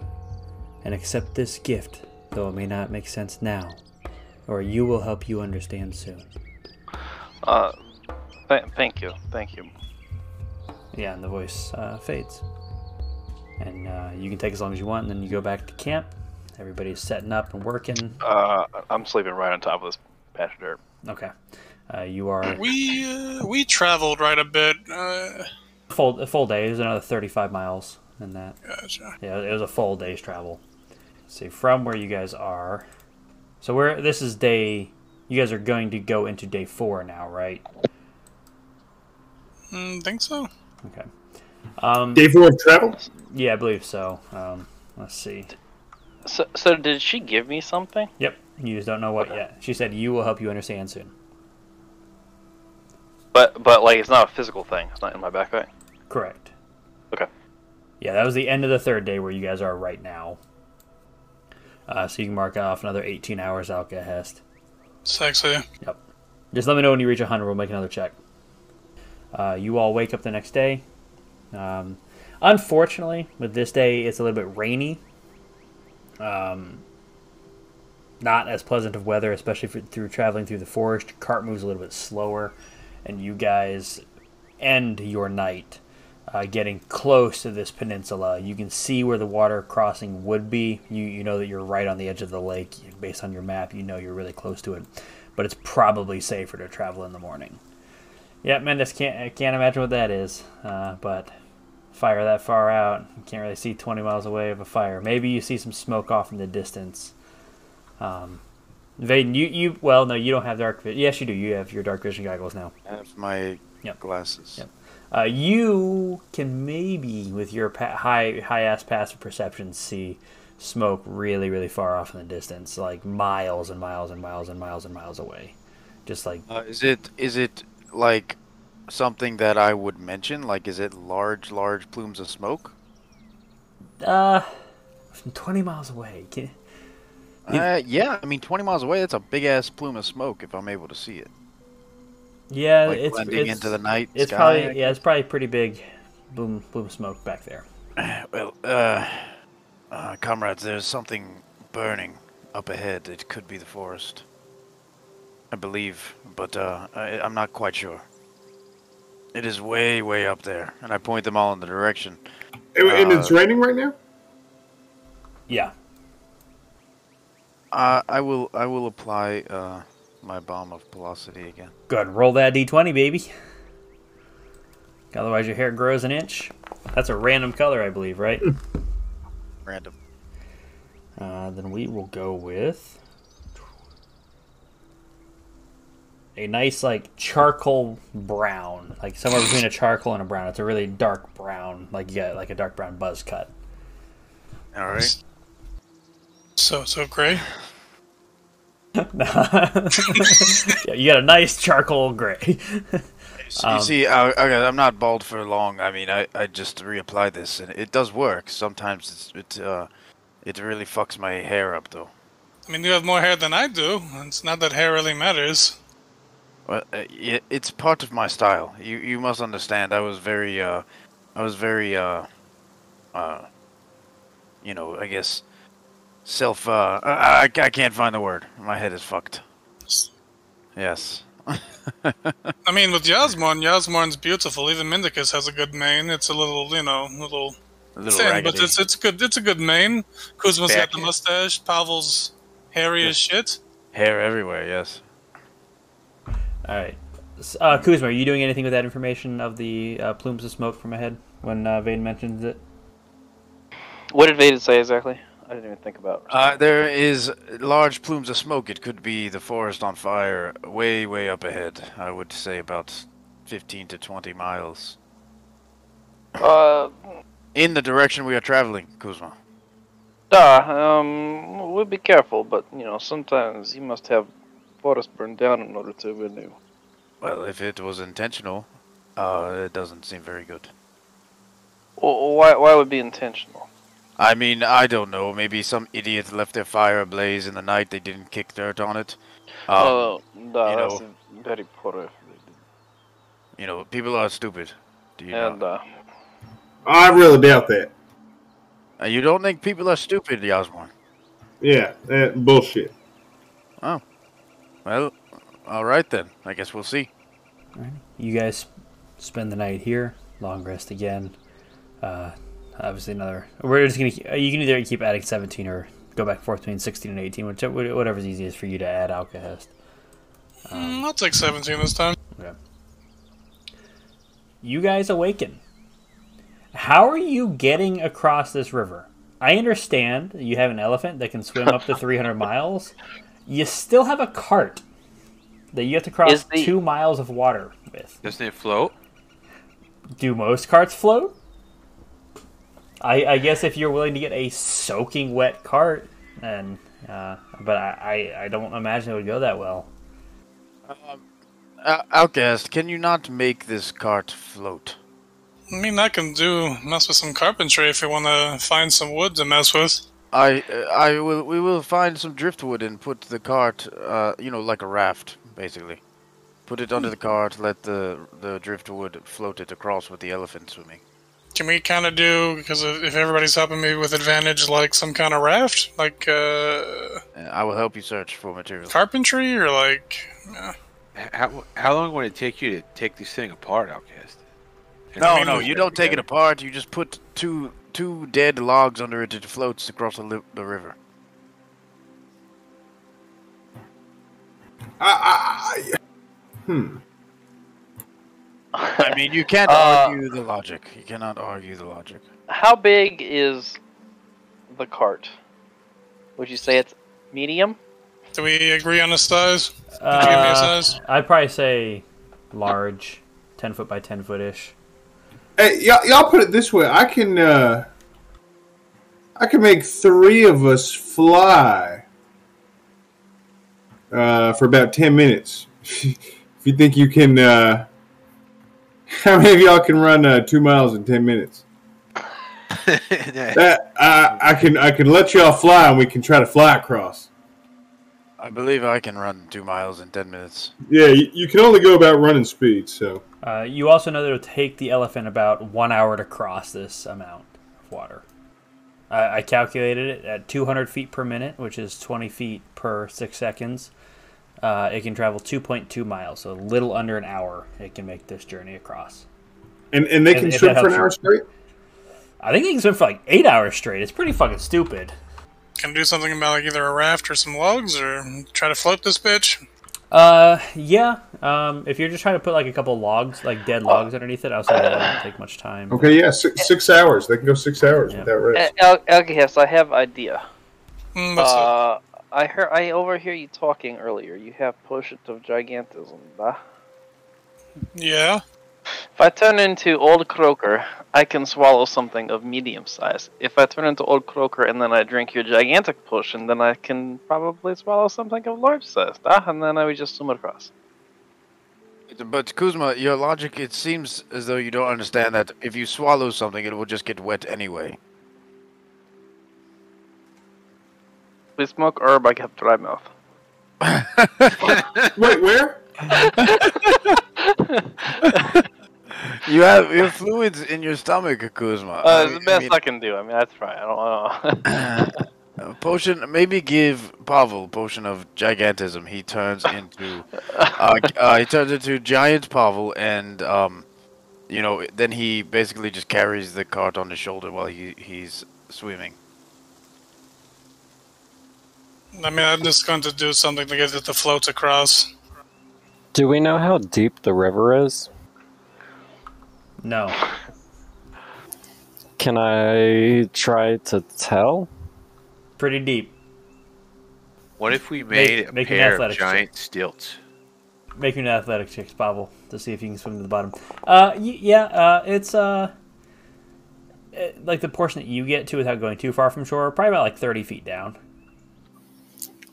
and accept this gift, though it may not make sense now, or you will help you understand soon. Uh, th- thank you, thank you. Yeah, and the voice uh, fades. And uh, you can take as long as you want, and then you go back to camp. Everybody's setting up and working. Uh, I'm sleeping right on top of this patch of dirt. Okay. Uh, you are We uh, we traveled right a bit. Uh, full a full day. There's another 35 miles in that. gotcha. Yeah, it was a full day's travel. Let's see, from where you guys are. So where this is day. You guys are going to go into day four now, right? Mm, think so. Okay. Um, Day four of travel. yeah, I believe so. Um, let's see. So, so did she give me something? Yep, you just don't know what yet. She said you will help you understand soon. But but like it's not a physical thing. It's not in my backpack. Correct. Okay. Yeah, that was the end of the third day where you guys are right now. Uh, so you can mark off another 18 hours out, Hest. Sexy. Yep. Just let me know when you reach 100. We'll make another check. Uh, you all wake up the next day. Um, unfortunately, with this day, it's a little bit rainy. Um, not as pleasant of weather, especially for, through traveling through the forest. Your cart moves a little bit slower, and you guys end your night uh, getting close to this peninsula. You can see where the water crossing would be. You you know that you're right on the edge of the lake. Based on your map, you know you're really close to it, but it's probably safer to travel in the morning. Yeah, Mendes can't I can't imagine what that is, uh, but fire that far out, you can't really see 20 miles away of a fire. Maybe you see some smoke off in the distance. Um, Vaden, you, you well no, you don't have dark vision. Yes, you do. You have your dark vision goggles now. I have my Yep. glasses. Yep. Uh, you can maybe, with your pa- high high ass passive perception, see smoke really really far off in the distance, like miles and miles and miles and miles and miles away. Just like Uh, is it is it like something that I would mention? Like, is it large, large plumes of smoke? uh, from twenty miles away. Can, Uh, yeah. I mean, 20 miles away, that's a big ass plume of smoke if I'm able to see it. yeah, Like it's blending it's, into the night It's sky. probably yeah, it's probably pretty big. Boom, boom, smoke back there. Well, uh, uh, comrades, there's something burning up ahead. It could be the forest. I believe, but uh, I, I'm not quite sure. It is way, way up there, and I point them all in the direction. And, and it's Uh, raining right now. Yeah. Uh, I will, I will apply uh, my bomb of velocity again. Good. Roll that d20, baby. Otherwise, your hair grows an inch. That's a random color, I believe, right? Random. Uh, then we will go with a nice, like, charcoal brown. Like, somewhere between a charcoal and a brown. It's a really dark brown. Like, you got, like, a dark brown buzz cut. All right. So so gray. yeah, you got a nice charcoal gray. So Um, you see, I, I, I'm not bald for long. I mean, I, I just reapply this, and it does work. Sometimes it's, it, uh, it really fucks my hair up, though. I mean, you have more hair than I do. It's not that hair really matters. Well, uh, it's part of my style. You, you must understand. I was very, uh, I was very, uh, uh, you know, I guess, self. Uh, I, I, I can't find the word. My head is fucked. Yes. I mean, with Yasmorn, Yasmorn's beautiful. Even Mendicus has a good mane. It's a little, you know, little A little thin, raggedy. but it's it's good. It's a good mane. Kuzma's got the mustache. Pavel's hairy as shit. hair everywhere. Yes. All right. Uh, Kuzma, are you doing anything with that information of the uh, plumes of smoke from ahead when uh, Vane mentions it? What did Vaden say exactly? I didn't even think about. Uh, there is large plumes of smoke. It could be the forest on fire, way, way up ahead. I would say about 15 to 20 miles. Uh, In the direction we are traveling, Kuzma. duh. Um, we'll be careful, but you know, sometimes you must have forest burned down in order to renew. Well, if it was intentional, uh, it doesn't seem very good. Well, why? Why would it be intentional? I mean, I don't know. Maybe some idiot left their fire ablaze in the night. They didn't kick dirt on it. Um, oh, duh, you that's know- very poor. you know, people are stupid. Do you know? And uh, I really doubt that. Uh, you don't think people are stupid, Yasmorn? Yeah, that bullshit. Well, all right then. I guess we'll see. You guys spend the night here. Long rest again. Uh, obviously, another. We're just gonna. uh, You can either keep adding 17 or go back and forth between 16 and 18, whichever, whatever's easiest for you to add Alcahest. Mm, I'll take 17 this time. Okay. You guys awaken. How are you getting across this river? I understand you have an elephant that can swim up to 300 miles. You still have a cart that you have to cross the- two miles of water with. Doesn't it float? Do most carts float? I, I guess if you're willing to get a soaking wet cart, and uh, but I, I, I don't imagine it would go that well. Uh, Outcast, can you not make this cart float? I mean, I can do mess with some carpentry if you want to find some wood to mess with. I uh, I will we will find some driftwood and put the cart uh you know like a raft basically. Put it under the cart, let the the driftwood float it across with the elephant swimming. Can we kind of do because if if everybody's helping me with advantage, like some kind of raft, like uh, Uh, I will help you search for materials. carpentry, or like uh, How, how long would it take you to take this thing apart, Outcast? No, mean, no, we- you don't take it apart. You just put two two dead logs under it. It floats across the, li- the river. I, I, I, hmm. I mean, you can't Uh, argue the logic. You cannot argue the logic. how big is the cart? Would you say it's medium? do we agree on the size? Could you give me a Uh, size? I'd probably say large, 10 foot by 10 foot ish. Hey, y'all, y'all put it this way. I can, uh, I can make three of us fly uh, for about ten minutes. if you think you can, uh, how many of y'all can run uh, two miles in ten minutes? That I, I can, I can let y'all fly, and we can try to fly across. I believe I can run two miles in ten minutes. Yeah, you, you can only go about running speed, so. Uh, you also know that it'll take the elephant about one hour to cross this amount of water. I, I calculated it at 200 feet per minute, which is 20 feet per six seconds. Uh, it can travel 2.2 miles, so a little under an hour. It can make this journey across. And and they can if swim for an hour straight. I think it can swim for like eight hours straight. It's pretty fucking stupid. Can do something about like either a raft or some logs, or try to float this bitch. Uh, yeah. Um, if you're just trying to put like a couple logs, like dead logs underneath it, I was saying that wouldn't take much time. Okay, yeah, six, six hours. They can go six hours Yeah. without rest. Al- Alcahest, I have idea. Mm, what's up? Uh, I heard I overhear you talking earlier. You have potion of gigantism, bah? Yeah. If I turn into Old Croaker, I can swallow something of medium size. If I turn into Old Croaker and then I drink your gigantic potion, then I can probably swallow something of large size, ah, and then I would just swim across. But Kuzma, your logic, it seems as though you don't understand that if you swallow something, it will just get wet anyway. We smoke herb, I have dry mouth. Wait, where? You have your fluids in your stomach, Kuzma. Uh, I it's the mean- I best mean, I can do. I mean, that's try. I don't know. potion, maybe give Pavel potion of gigantism. He turns into, uh, uh, he turns into giant Pavel, and um, you know, then he basically just carries the cart on his shoulder while he he's swimming. I mean, I'm just going to do something to get it to float across. Do we know how deep the river is? No. Can I try to tell? Pretty deep. What if we Make- made a make an pair of athletics check. giant stilts? Make an athletic check, Pavel, to see if you can swim to the bottom. Uh, y- yeah, uh, it's, uh, eh, like the portion that you get to without going too far from shore, probably about like 30 feet down.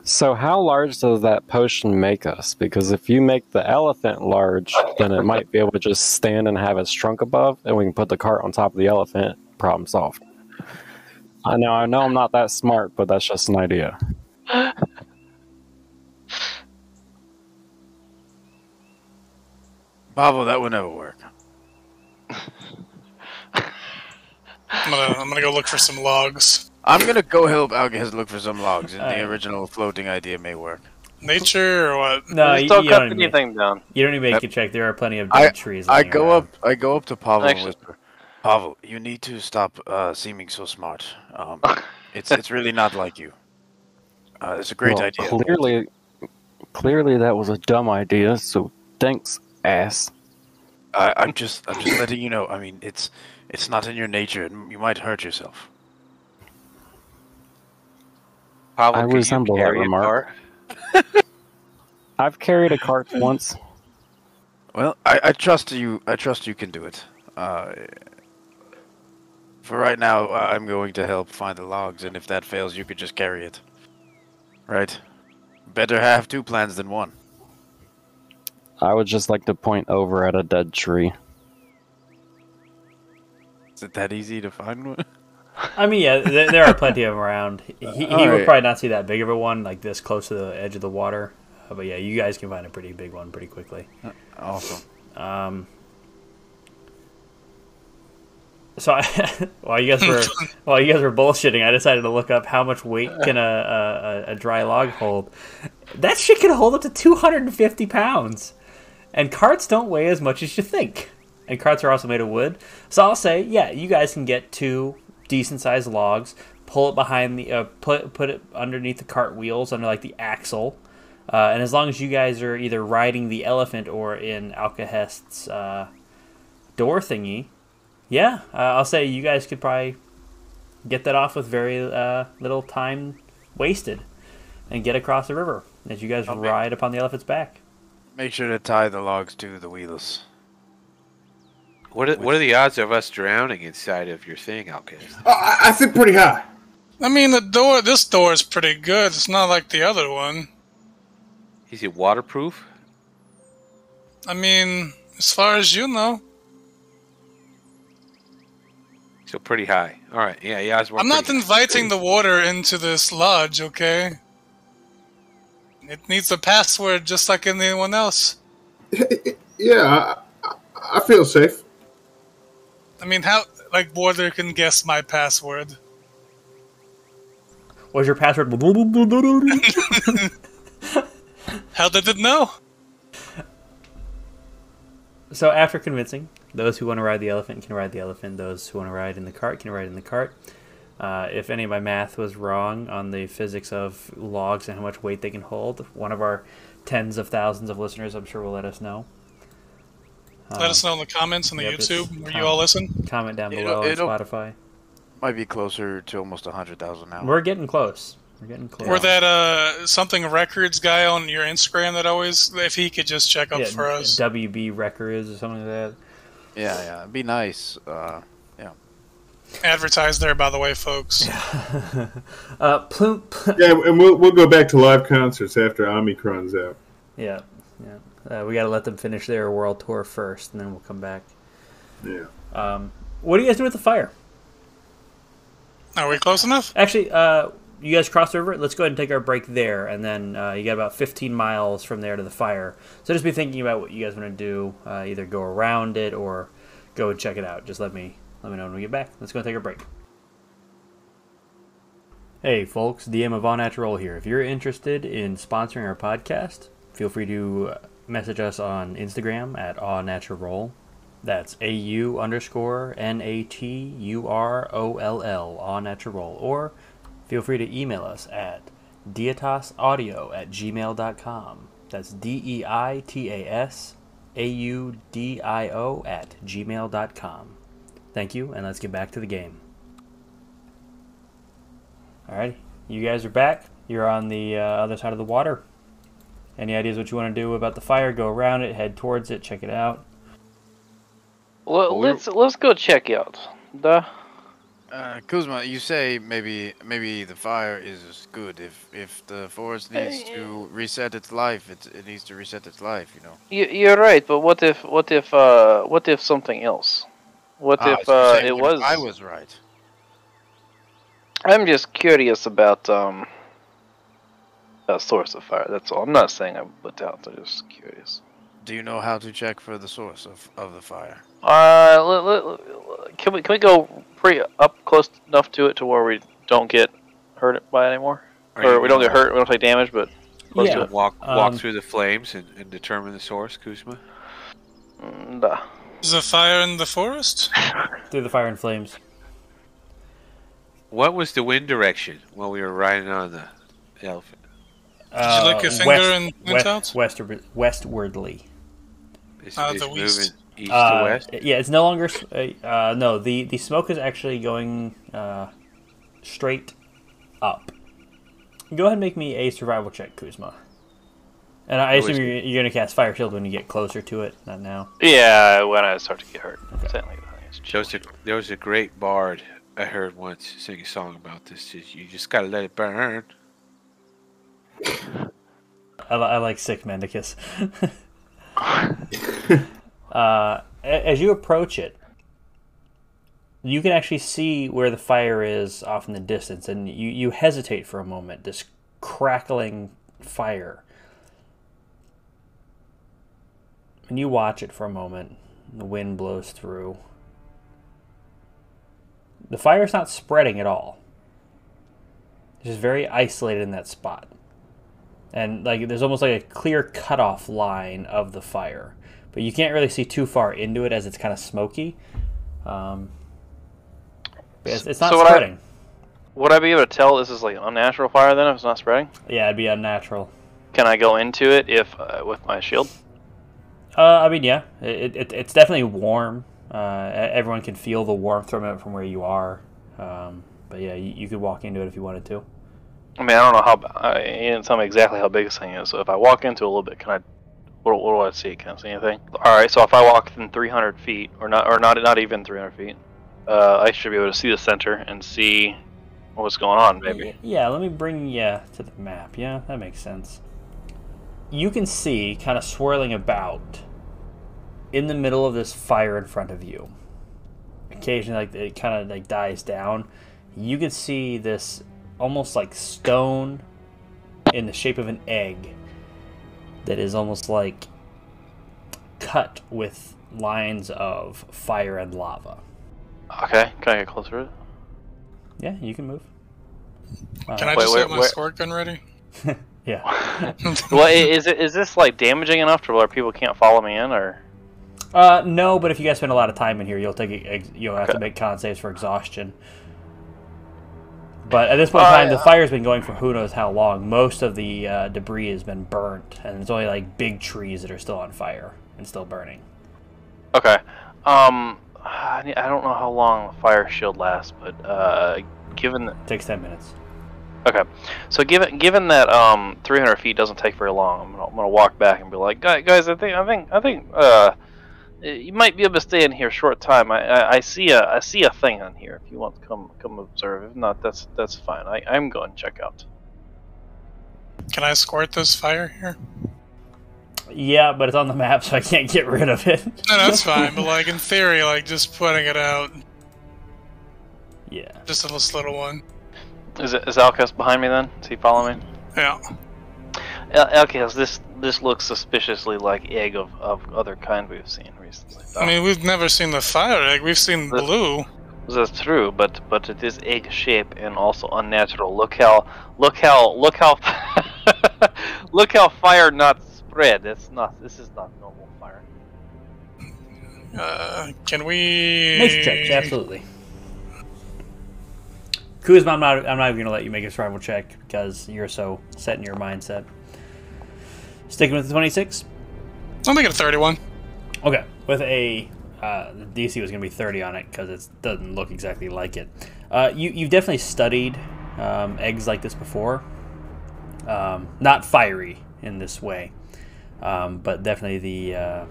So, how large does that potion make us? Because if you make the elephant large, then it might be able to just stand and have its trunk above, and we can put the cart on top of the elephant. Problem solved. I know, I know, I'm not that smart, but that's just an idea. Pavel, that would never work. I'm gonna, I'm gonna go look for some logs. I'm gonna go help Algaz look for some logs, and the original floating idea may work. Nature or what? No, Just you, don't you cut don't, need, anything down. you don't need to make a check. There are plenty of I- dead trees. I go around. up. I go up to Pavel and whisper, "Pavel, you need to stop uh, seeming so smart. Um, it's it's really not like you. Uh, it's a great Well, idea. Clearly, clearly that was a dumb idea. So thanks, ass. I, I'm just I'm just letting you know. I mean, it's it's not in your nature, and you might hurt yourself. Pavel, I resemble that a remark. cart? I've carried a cart once. Well, I, I trust you. I trust you can do it. Uh, for right now, I'm going to help find the logs, and if that fails, you could just carry it. Right? Better have two plans than one. I would just like to point over at a dead tree. Is it that easy to find one? I mean, yeah, there, there are plenty of them around. He, he would Alright. probably not see that big of a one like this close to the edge of the water. Uh, but yeah, you guys can find a pretty big one pretty quickly. Awesome. Um, so I, while you guys were while you guys were bullshitting, I decided to look up how much weight can a, a, a- a dry log hold. That shit can hold up to 250 pounds, and carts don't weigh as much as you think. And carts are also made of wood, so I'll say, yeah, you guys can get two decent sized logs, pull it behind the uh, put put it underneath the cart wheels under like the axle. Uh, and as long as you guys are either riding the elephant or in Alcahest's uh, door thingy, yeah, uh, I'll say you guys could probably get that off with very uh, little time wasted and get across the river as you guys Okay. ride upon the elephant's back. Make sure to tie the logs to the wheels. What are, what are the odds of us drowning inside of your thing, Alcahest? Oh, uh, I, I think pretty high. I mean, the door. This door is pretty good. It's not like the other one. Is it waterproof? I mean, as far as you know, So pretty high. All right. Yeah, yeah. I was I'm not inviting the water into this lodge. Okay. It needs a password just like anyone else. Yeah, I, I, I feel safe. I mean, how like water can guess my password? Was your password? How did it know? So after convincing, those who want to ride the elephant can ride the elephant. Those who want to ride in the cart can ride in the cart. Uh, if any of my math was wrong on the physics of logs and how much weight they can hold, one of our tens of thousands of listeners, I'm sure, will let us know. Let us know in the comments on the yep, YouTube where you all listen. Comment down It'll- below it'll- Spotify. Might be closer to almost a hundred thousand now. We're getting close. We're getting close. Or that uh something records guy on your Instagram that always if he could just check up yeah, for us. WB Records or something like that. yeah, yeah, it'd be nice. Uh, Advertise there by the way, folks. that. uh, Plume, Pl- Yeah, and we'll we'll go back to live concerts after Omicron's out. yeah, yeah. Uh, we got to let them finish their world tour first, and then we'll come back. Yeah. Um, what do you guys do with the fire? Are we close enough? Actually, uh, you guys cross over. Let's go ahead and take our break there, and then uh, you got about 15 miles from there to the fire. So just be thinking about what you guys want to do. Uh, either go around it or go and check it out. Just let me let me know when we get back. Let's go take a break. Hey, folks, DM of All Natural here. If you're interested in sponsoring our podcast, feel free to uh, message us on Instagram at All Natural. That's A U underscore N A T U R O L L, All Natural. Or feel free to email us at dietasaudio at gmail.com. That's D E I T A S A U D I O at gmail.com. Thank you, and let's get back to the game. Alright, you guys are back. You're on the uh, other side of the water. Any ideas what you want to do about the fire? Go around it, head towards it, check it out. Well, Well, we're- let's let's go check out the. Uh, Kuzma, you say maybe maybe the fire is good if if the forest needs to reset its life. It it needs to reset its life. You know. You, you're right, but what if what if uh what if something else? What Ah, if so uh it was? I was right. I'm just curious about um. A source of fire. That's all. I'm not saying I put out. I'm just curious. Do you know how to check for the source of, of the fire? Uh, let, let, let- can we can we go pretty up close enough to it to where we don't get hurt by it anymore, Are or we don't get hurt, we don't take damage, but close Yeah. to it. Walk walk Um, through the flames and, and determine the source, Kuzma. Mm, nah. Is a fire in the forest? Through the fire and flames. What was the wind direction while we were riding on the elephant? Did you lick your finger and point out? Uh, westward, westwardly. Is Uh, it the moving east. east Uh, to west? Yeah, it's no longer. Uh, uh, no, the the smoke is actually going uh, straight up. Go ahead and make me a survival check, Kuzma. And I Who assume you're, you're going to cast Fire Shield when you get closer to it, not now. Yeah, when I start to get hurt. Certainly. There was, a, there was a great bard I heard once sing a song about this. You just gotta let it burn. I, I like sick Mendicus. uh, as you approach it, you can actually see where the fire is off in the distance, and you, you hesitate for a moment. This crackling fire. And you watch it for a moment. The wind blows through. The fire's not spreading at all. It's just very isolated in that spot and like there's almost like a clear cutoff line of the fire, but you can't really see too far into it as it's kind of smoky. Um, it's, it's not So what I- spreading. Would I be able to tell this is like an unnatural fire then if it's not spreading? Yeah, it'd be unnatural. Can I go into it if uh, with my shield? Uh, I mean, yeah, it, it, it's definitely warm. Uh, everyone can feel the warmth from it from where you are. Um, but yeah, you, you could walk into it if you wanted to. I mean, I don't know how. You didn't tell me exactly how big this thing is. So if I walk into a little bit, can I? What, what do I see? Can I see anything? All right. So if I walk within 300 feet, or not, or not, not even 300 feet, uh, I should be able to see the center and see what's going on. Maybe. Yeah, let me bring you to the map. Yeah, that makes sense. You can see kind of swirling about in the middle of this fire in front of you. Occasionally, like it kind of like dies down. You can see this almost like stone in the shape of an egg that is almost like cut with lines of fire and lava. Okay. Can I get closer to it? Yeah, you can move. Can I Wait, just wait, get my wait. squirt gun ready? Yeah. well, i- is it is this like damaging enough to where people can't follow me in, or Uh, no, but if you guys spend a lot of time in here, you'll take ex- you'll have to make con saves for exhaustion. But at this point in time, the fire's been going for who knows how long. Most of the uh, debris has been burnt, and it's only like big trees that are still on fire and still burning. okay? Um, I don't know how long the fire shield lasts, but uh, given It takes ten minutes. Okay, so given given that um 300 feet doesn't take very long, I'm gonna, I'm gonna walk back and be like, "Guy- guys, I think I think I think uh Uh, you might be able to stay in here a short time. I, I, I see a I see a thing on here. If you want to come come observe, if not, that's that's fine. I I'm going to check out. Can I squirt this fire here? Yeah, but it's on the map, so I can't get rid of it. No, that's fine. But like in theory, like just putting it out, yeah. just a this little one. Is it is Alcus behind me then? Is he following me? Yeah. Al- Alcus, this this looks suspiciously like egg of, of other kind we've seen recently. I mean, we've never seen the fire egg. We've seen The- blue. That's true, but but it is egg shape and also unnatural. Look how look how look how look how fire not spread. It's not. This is not normal fire. Uh, can we? Nature checks, absolutely. Kuzma, I'm not. I'm not even gonna let you make a survival check because you're so set in your mindset. Sticking with the 26. I'll make it a 31. Okay, with a uh, the DC was going to be 30 on it because it doesn't look exactly like it. Uh, you you've definitely studied um, eggs like this before. Um, not fiery in this way, um, but definitely the uh,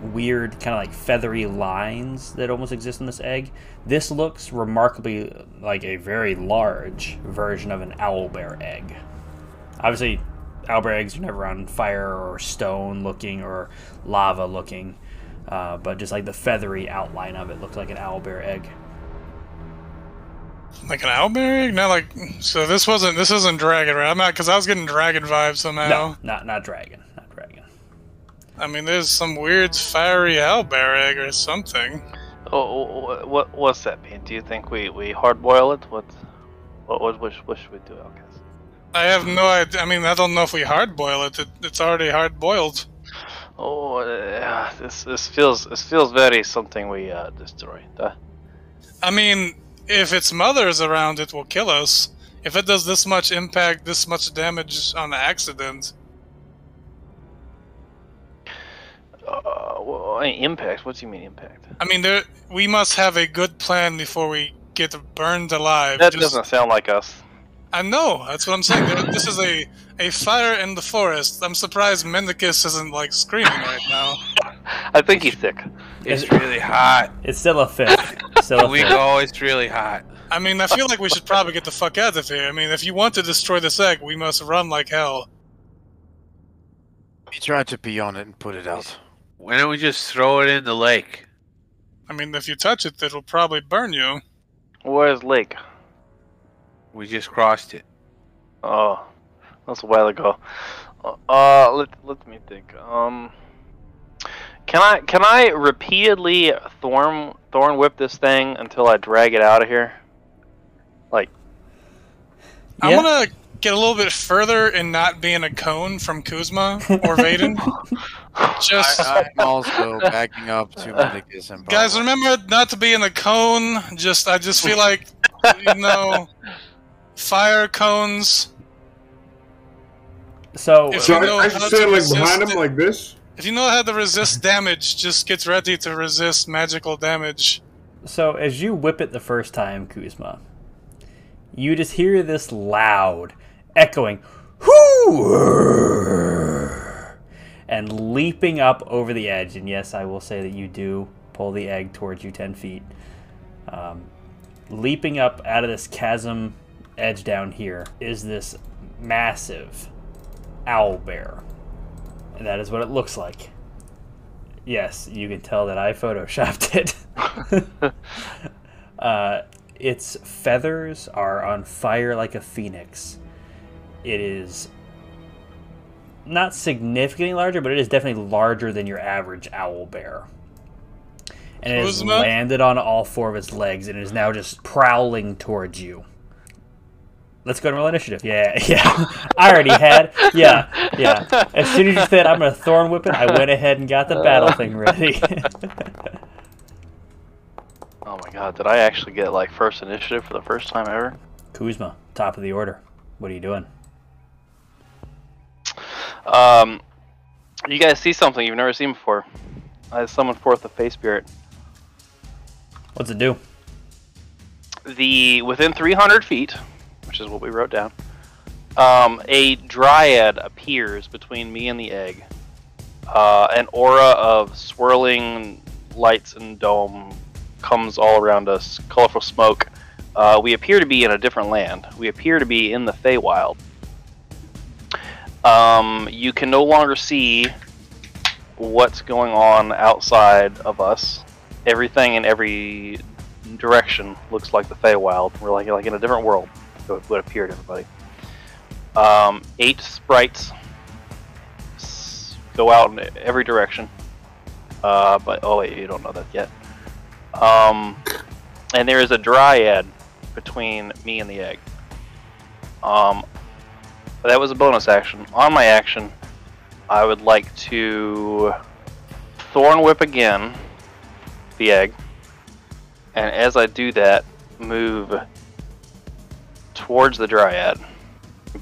weird kind of like feathery lines that almost exist in this egg. This looks remarkably like a very large version of an owlbear egg. Obviously, owlbear eggs are never on fire or stone looking or lava looking, uh, but just like the feathery outline of it looks like an owlbear egg. Like an owlbear egg? Not like. So this wasn't. This isn't dragon, right? I'm not because I was getting dragon vibes somehow. No, not not dragon, not dragon. I mean, there's some weird fiery owlbear egg or something. Oh, what what's that mean? Do you think we we hard boil it? What what what, what, should- we do, Alcus? I have no idea. I mean, I don't know if we hard boil it. it it's already hard boiled. Oh, uh, this this feels this feels very something we uh, destroyed. Uh, I mean, if its mother is around, it will kill us. If it does this much impact, this much damage on the accident, uh, well, impact. What do you mean impact? I mean, there we must have a good plan before we get burned alive. That Just- doesn't sound like us. I know. That's what I'm saying. This is a a fire in the forest. I'm surprised Mendicus isn't like screaming right now. I think he's sick. It's really hot. It's still a fit. Still a We fit. go. It's really hot. I mean, I feel like we should probably get the fuck out of here. I mean, if you want to destroy this egg, we must run like hell. He tried to pee on it and put it out. Why don't we just throw it in the lake? I mean, if you touch it, it'll probably burn you. Where's Lake? We just crossed it. Oh, that's a while ago. Uh, let let me think. Um, can I can I repeatedly thorn thorn whip this thing until I drag it out of here? Like, I'm gonna get a little bit further and not be in a cone from Kuzma or Vaden. Just I, I'm also backing up to Mendicus and guys, remember not to be in a cone. Just I just feel like you know, fire cones. So If So you know I, I how should to stand like resist behind him like this. If you know how to resist damage, just get ready to resist magical damage. So as you whip it the first time, Kuzma, you just hear this loud, echoing "Hoo!" and leaping up over the edge. And yes, I will say that you do pull the egg towards you ten feet, um, leaping up out of this chasm edge down here is this massive owl bear, and that is what it looks like. Yes, you can tell that I photoshopped it. uh, its feathers are on fire like a phoenix. It is not significantly larger, but it is definitely larger than your average owl bear. And it has landed on all four of its legs and is now just prowling towards you. Let's go and roll initiative. Yeah, yeah. I already had. Yeah, yeah. As soon as you said I'm gonna thorn whip it, I went ahead and got the battle thing ready. Oh my god, did I actually get like first initiative for the first time ever? Kuzma, top of the order. What are you doing? Um, you guys see something you've never seen before. I summoned forth the Fey Spirit. What's it do? The within 300 feet, which is what we wrote down, um, a dryad appears between me and the egg. Uh, an aura of swirling lights and dome comes all around us, colorful smoke. Uh, we appear to be in a different land. We appear to be in the Feywild. Um, you can no longer see what's going on outside of us. Everything in every direction looks like the Feywild. We're like like in a different world. It would appear to everybody. Um, eight sprites go out in every direction. Uh, but oh wait, you don't know that yet. Um, and there is a dryad between me and the egg. Um, that was a bonus action. On my action, I would like to Thorn Whip again the egg. And as I do that, move towards the dryad.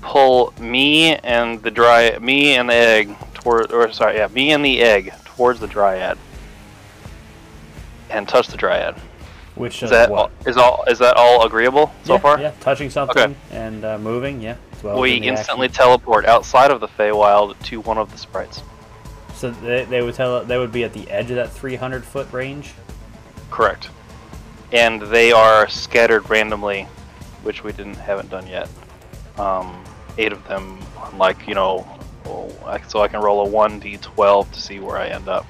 Pull me and the dry me and the egg toward or sorry, yeah, me and the egg towards the dryad. And touch the dryad. Which Is that all, is all is that all agreeable so yeah, far? Yeah, touching something and uh, moving. Yeah. well we the action. instantly teleport outside of the Feywild to one of the sprites. So they, they would tell they would be at the edge of that 300 foot range. Correct. And they are scattered randomly, which we didn't haven't done yet. Um, eight of them, like you know, oh, so I can roll a one d12 to see where I end up.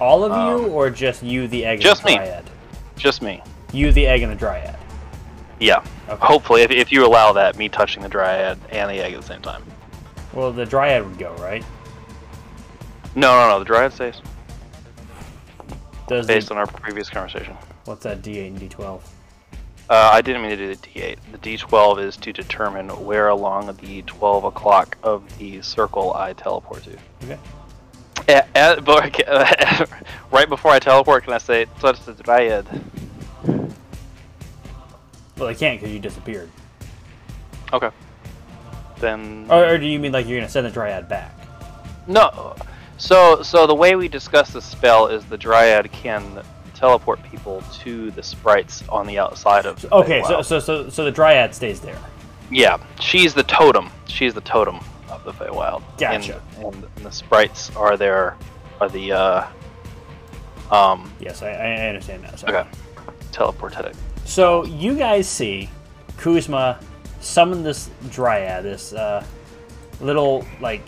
All of you, Um, or just you, the egg, just and the me. dryad? Just me. You, the egg, and the dryad. Yeah. Okay. Hopefully, if, if you allow that, me touching the dryad and the egg at the same time. Well, the dryad would go right. No, no, no. The dryad stays Does based the, on our previous conversation. what's that D8 and D12? Uh, I didn't mean to do the D8. The D12 is to determine where along the 12 o'clock of the circle I teleport to. Okay. Uh, but, right before I teleport, can I say touch the dryad? Well, I can't because you disappeared. Okay. Then Or, or do you mean like you're gonna send the dryad back? no. So so the way we discuss the spell is the dryad can teleport people to the sprites on the outside of. the Okay, so, so so so the dryad stays there. yeah, she's the totem. She's the totem of the Feywild. Gotcha. And, and the sprites are there, are the uh, um Yes, I, I understand that. So. okay teleported. So you guys see Kuzma summon this dryad, this uh, little like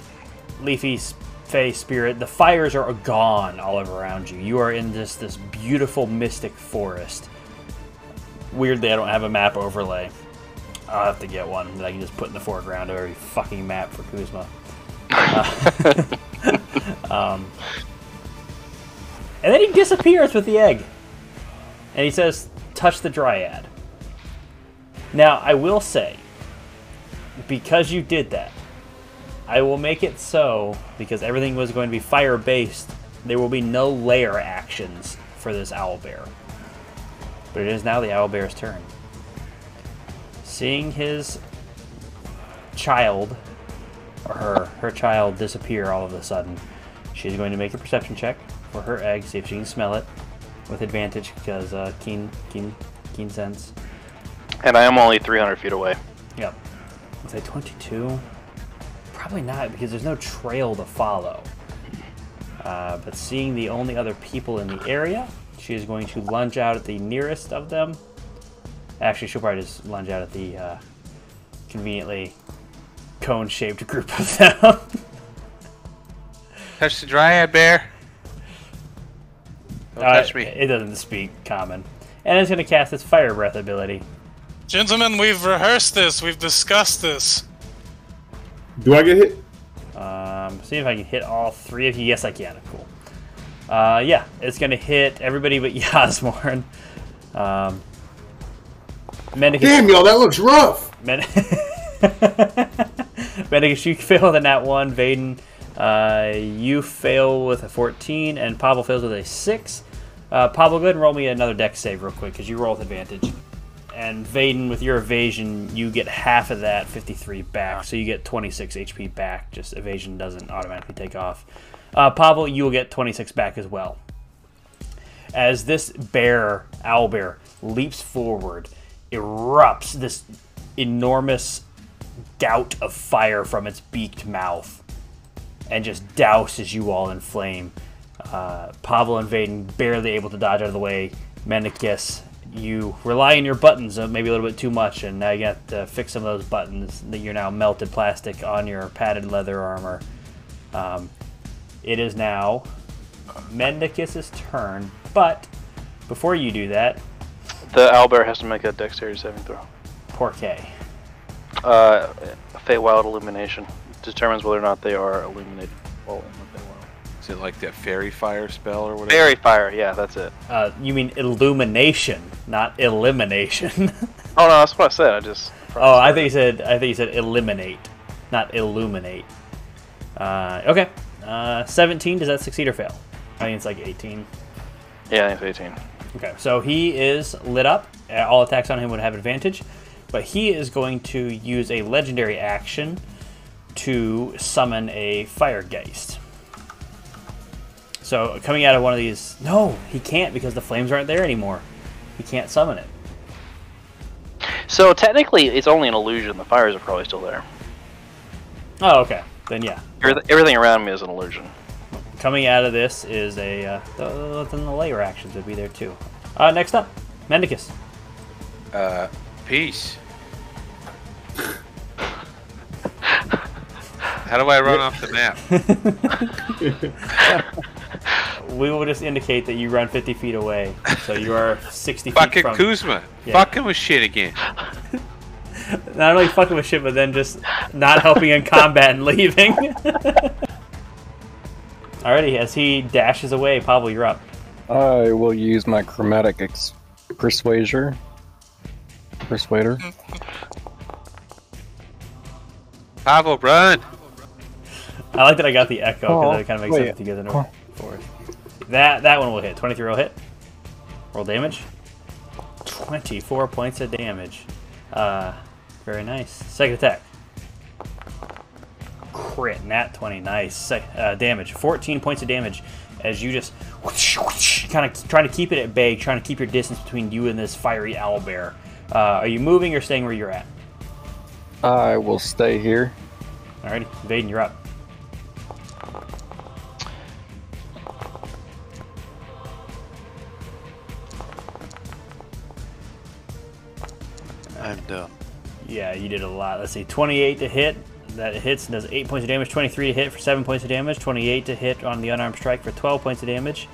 leafy fey spirit. The fires are gone all around you. You are in this this beautiful mystic forest. Weirdly, I don't have a map overlay. I'll have to get one that I can just put in the foreground of every fucking map for Kuzma. Uh, um, and then he disappears with the egg. And he says, touch the dryad. Now, I will say, because you did that, I will make it so, because everything was going to be fire based, there will be no lair actions for this owlbear. But it is now the owlbear's turn. Seeing his child, or her, her child disappear all of a sudden, she's going to make a perception check for her egg, see if she can smell it with advantage because uh, keen, keen, keen sense. And I am only 300 feet away. Yep. I'll say 22. Probably not because there's no trail to follow. Uh, but seeing the only other people in the area, she is going to lunge out at the nearest of them. Actually, she'll probably just lunge out at the uh, conveniently cone-shaped group of them. Touch the dryad bear. Don't Uh, touch me. It doesn't speak common. And it's going to cast its fire breath ability. Gentlemen, we've rehearsed this. We've discussed this. Do I get hit? Um, see if I can hit all three of you. Yes, I can. Cool. Uh, yeah, it's gonna hit everybody but Yasmorn. Um, Mendicus, Damn, y'all, that looks rough. Men- Medicus, you fail with a nat 1. Vaden, uh, you fail with a 14. And Pavel fails with a 6. Uh, Pablo, go ahead and roll me another dex save real quick because you roll with advantage. And Vaden, with your evasion, you get half of that 53 back. So you get 26 HP back. Just evasion doesn't automatically take off. Uh, Pablo, you will get 26 back as well. As this bear, owl bear, leaps forward, erupts this enormous gout of fire from its beaked mouth and just douses you all in flame. Uh, Pablo and Vaden barely able to dodge out of the way. Mendicus, you rely on your buttons uh, maybe a little bit too much, and now you got to fix some of those buttons that you're now melted plastic on your padded leather armor. Um, it is now Mendicus's turn, but before you do that, The owlbear has to make a dexterity saving throw. Porquet. Uh, Feywild illumination determines whether or not they are illuminated. Well, in the Feywild. Is it like that fairy fire spell or whatever? Fairy fire, yeah, that's it. Uh, you mean illumination, not elimination. Oh no, that's what I said. I just. oh, I think you said I think you said eliminate, not illuminate. Uh, okay, uh, seventeen. Does that succeed or fail? I think it's like eighteen. Yeah, I think it's 18. Okay, so he is lit up. Uh, All attacks on him would have advantage, but he is going to use a legendary action to summon a fire geist. So coming out of one of these, no, he can't because the flames aren't there anymore. He can't summon it. So technically, it's only an illusion. The fires are probably still there. Oh, okay. Then yeah, Everything around me is an illusion. coming out of this is a uh, then the lair actions would be there too. Uh, next up, Mendicus. Uh, peace. How do I run off the map? We will just indicate that you run 50 feet away, so you are 60 feet Fucking from. Kuzma. Yeah. Fucking with shit again. Not only fucking with shit, but then just not helping in combat and leaving. Alrighty, as he dashes away, Pablo, you're up. I will use my chromatic ex- persuasion. Persuader. Pavel, run. I like that I got the echo because Oh, it kind of makes wait. sense together. Oh. That that one will hit. 23 will hit. Roll damage. 24 points of damage. Uh, very nice. Second attack. Crit. Nat 20. Nice. Sec- uh, damage. 14 points of damage as you just kind of trying to keep it at bay, trying to keep your distance between you and this fiery owlbear. Uh, are you moving or staying where you're at? I will stay here. Alrighty, Vaden, you're up. I'm done. Yeah, you did a lot. Let's see, 28 to hit. That hits and does 8 points of damage. 23 to hit for 7 points of damage. 28 to hit on the unarmed strike for 12 points of damage.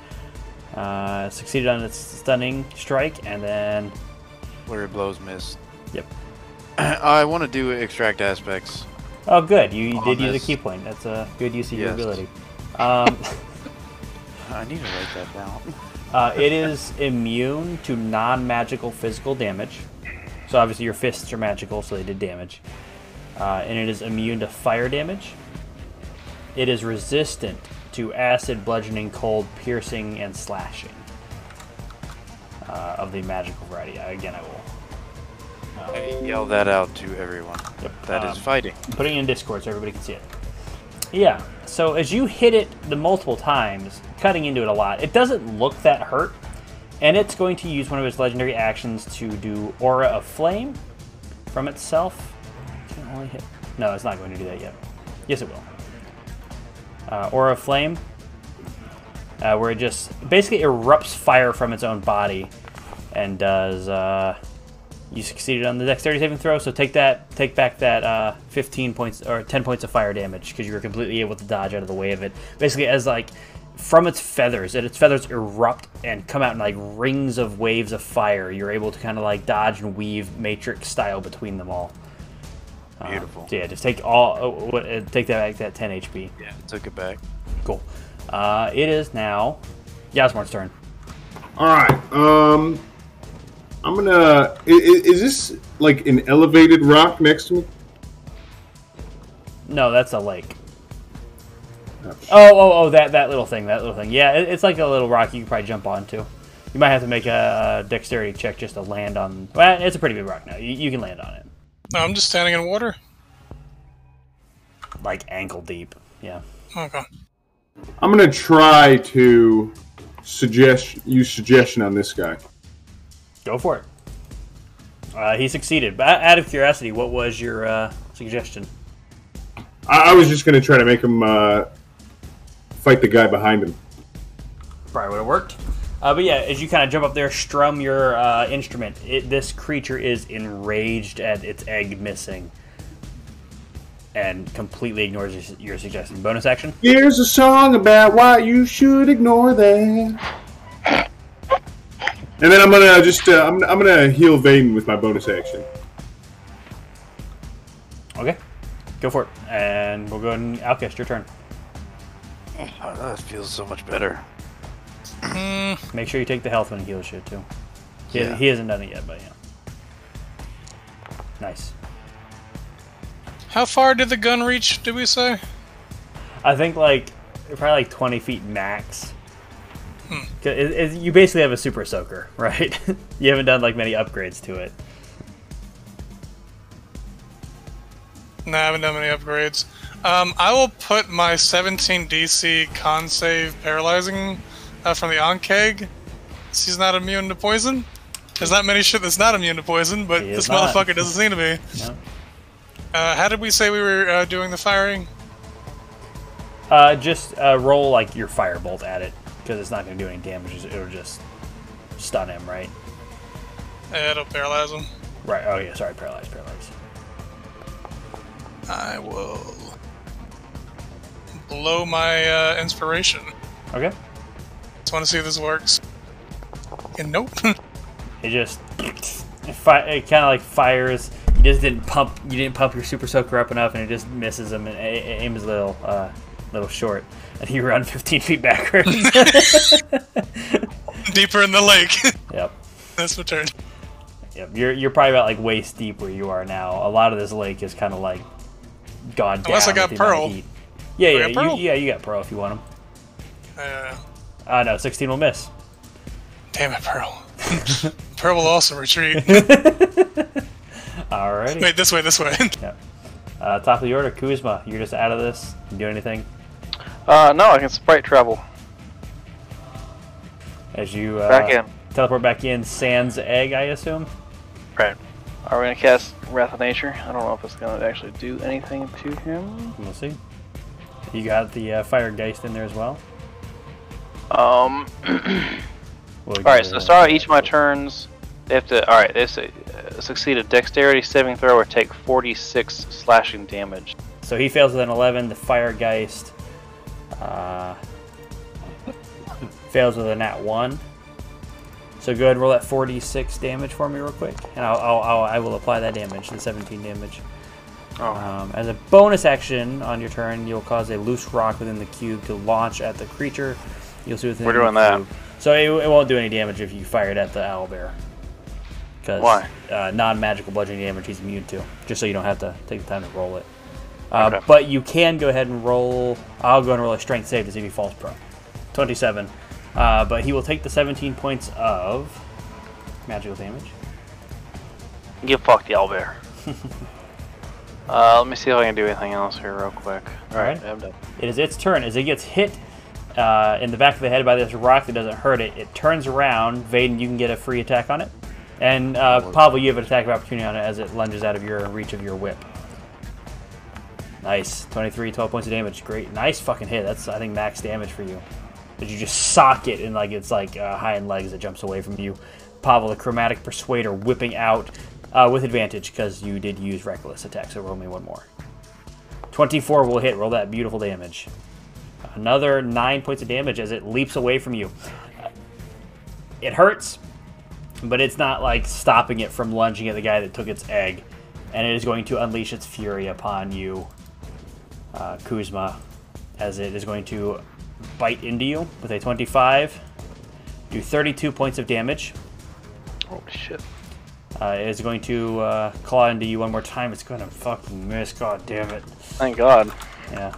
Uh, succeeded on its stunning strike, and then. Where of blows missed. Yep. I want to do extract aspects. Oh, good. You, you did use a key point. That's a good use of your ability. Um, I need to write that down. uh, it is immune to non magical physical damage. So, obviously, your fists are magical, so they did damage. Uh, and it is immune to fire damage. It is resistant to acid, bludgeoning, cold, piercing, and slashing uh, of the magical variety. I- Again, I will Yell that out to everyone. Yep. That is Um, fighting. putting it in Discord so everybody can see it. Yeah. So as you hit it the multiple times, cutting into it a lot, it doesn't look that hurt, and it's going to use one of its legendary actions to do Aura of Flame from itself. Can only hit? No, it's not going to do that yet. Yes, it will. Uh, Aura of Flame, uh, where it just basically erupts fire from its own body, and does. Uh, you succeeded on the dexterity saving throw, so take that, take back that uh, 15 points or 10 points of fire damage because you were completely able to dodge out of the way of it. Basically, as like from its feathers, and its feathers erupt and come out in like rings of waves of fire. You're able to kind of like dodge and weave matrix style between them all. Uh, Beautiful. so yeah, just take all, oh, what- uh, take that back that 10 HP. Yeah, took it back. Cool. Uh, it is now Yasmorn's turn. All right. Um, I'm I'm gonna. Is, is this like an elevated rock next to me? No, that's a lake. Oh, Oh, oh, that that little thing, that little thing. Yeah, it, it's like a little rock you can probably jump onto. You might have to make a, dexterity check just to land on. Well, it's a pretty big rock now. You, you can land on it, No, I'm just standing in water. like ankle deep. Yeah. Okay. I'm gonna try to suggest use suggestion on this guy. Go for it. Uh, he succeeded. But out of curiosity, what was your uh, suggestion? I, I was just gonna try to make him uh, fight the guy behind him. Probably would have worked. Uh, but yeah, as you kind of jump up there, strum your uh, instrument, it, this creature is enraged at its egg missing and completely ignores your, your suggestion. Bonus action? Here's a song about why you should ignore that. And then I'm gonna just uh, I'm, I'm gonna heal Vaden with my bonus action. Okay. Go for it. And we'll go ahead and outcast your turn. Oh, that feels so much better. Hmm. Make sure you take the health when he heals shit too. He, Yeah. he hasn't done it yet, but yeah. Nice. How far did the gun reach? Did we say? I think like probably like 20 feet max. Hmm. 'Cause It, it, you basically have a super soaker, right? you haven't done like many upgrades to it. No, I haven't done many upgrades. Um, I will put my 17 DC con save paralyzing uh, from the Onkeg. He's not immune to poison. There's not many shit that's not immune to poison, but this not. motherfucker doesn't seem to be. No. Uh, how did we say we were uh, doing the firing? Uh, just uh, roll like your firebolt at it because it's not going to do any damage. It'll just stun him, right? It'll paralyze him. Right. Oh yeah. Sorry. Paralyze. Paralyze. I will blow my uh, inspiration. Okay. Just want to see if this works. And nope. It just it, fi- it kind of like fires. You just didn't pump. You didn't pump your super soaker up enough, and it just misses him and a- aims a little, uh, little short, and he run 15 feet backwards. Deeper in the lake. yep. That's my turn. Yep. You're you're probably about like waist deep where you are now. A lot of this lake is kind of like gone. Unless I got with the amount of Pearl. heat. Yeah, yeah. You, yeah. You got pearl if you want him. Uh, Uh, no, 16 will miss. damn it, Pearl. Pearl will also retreat. Alrighty. Wait, this way, this way. Uh, top of the order, Kuzma. You're just out of this. You do anything Uh, no, I can sprite travel as you uh, back in. teleport back in. Sans egg, I assume. Right. Are we gonna cast Wrath of Nature? I don't know if it's gonna actually do anything to him. We'll see. You got the uh, fire geist in there as well. Um. We'll all right. So start each of my turns. They have to. All right. They say, uh, succeed a Dexterity saving throw or take 46 slashing damage. So he fails with an 11. The fire geist uh, fails with a nat one. So go ahead and roll that 46 damage for me real quick, and I'll, I'll, I'll I will apply that damage, the 17 damage. Oh. Um, as a bonus action on your turn, you'll cause a loose rock within the cube to launch at the creature. You'll see within We're the doing that. cube. So it, it won't do any damage if you fire it at the owlbear. Because Why? uh, non-magical bludgeoning damage he's immune to. Just so you don't have to take the time to roll it. Uh, Okay. But you can go ahead and roll. I'll go and roll a strength save to see if he falls prone. 27. Uh, but he will take the 17 points of magical damage. You fuck the owlbear. uh, let me see if I can do anything else here real quick. All right, Alright. I'm done. It is its turn. As it gets hit uh, in the back of the head by this rock that doesn't hurt it, it turns around. Vaden, you can get a free attack on it. And uh, Pavel, you have an attack of opportunity on it as it lunges out of your reach of your whip. Nice. 23, 12 points of damage. Great. Nice fucking hit. That's, I think, max damage for you. But you just sock it and like it's like uh, hind legs that jumps away from you. Pavel, the chromatic persuader, whipping out uh, with advantage because you did use reckless attack. So roll me one more. 24 will hit. Roll that beautiful damage. Another nine points of damage as it leaps away from you. It hurts, but it's not like stopping it from lunging at the guy that took its egg. And it is going to unleash its fury upon you, uh, Kuzma, as it is going to bite into you with a 25. Do 32 points of damage. Oh shit. Uh, it's going to uh, claw into you one more time. It's going to fucking miss. God damn it. Thank God. Yeah.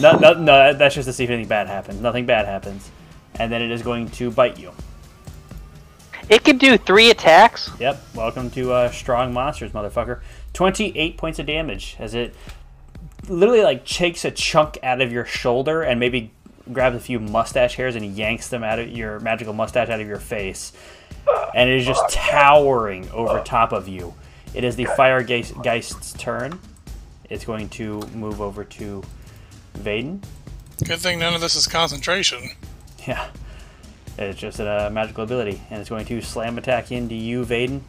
No, no, no. That's just to see if anything bad happens. Nothing bad happens, and then it is going to bite you. It can do three attacks. Yep. Welcome to uh, Strong Monsters, motherfucker. Twenty-eight points of damage as it literally like takes a chunk out of your shoulder and maybe grabs a few mustache hairs and yanks them out of your magical mustache out of your face, and it is just towering over top of you. It is the Fire Geist- Geist's turn. It's going to move over to Vaden. Good thing none of this is concentration. Yeah. It's just a magical ability, and it's going to slam attack into you, Vaden.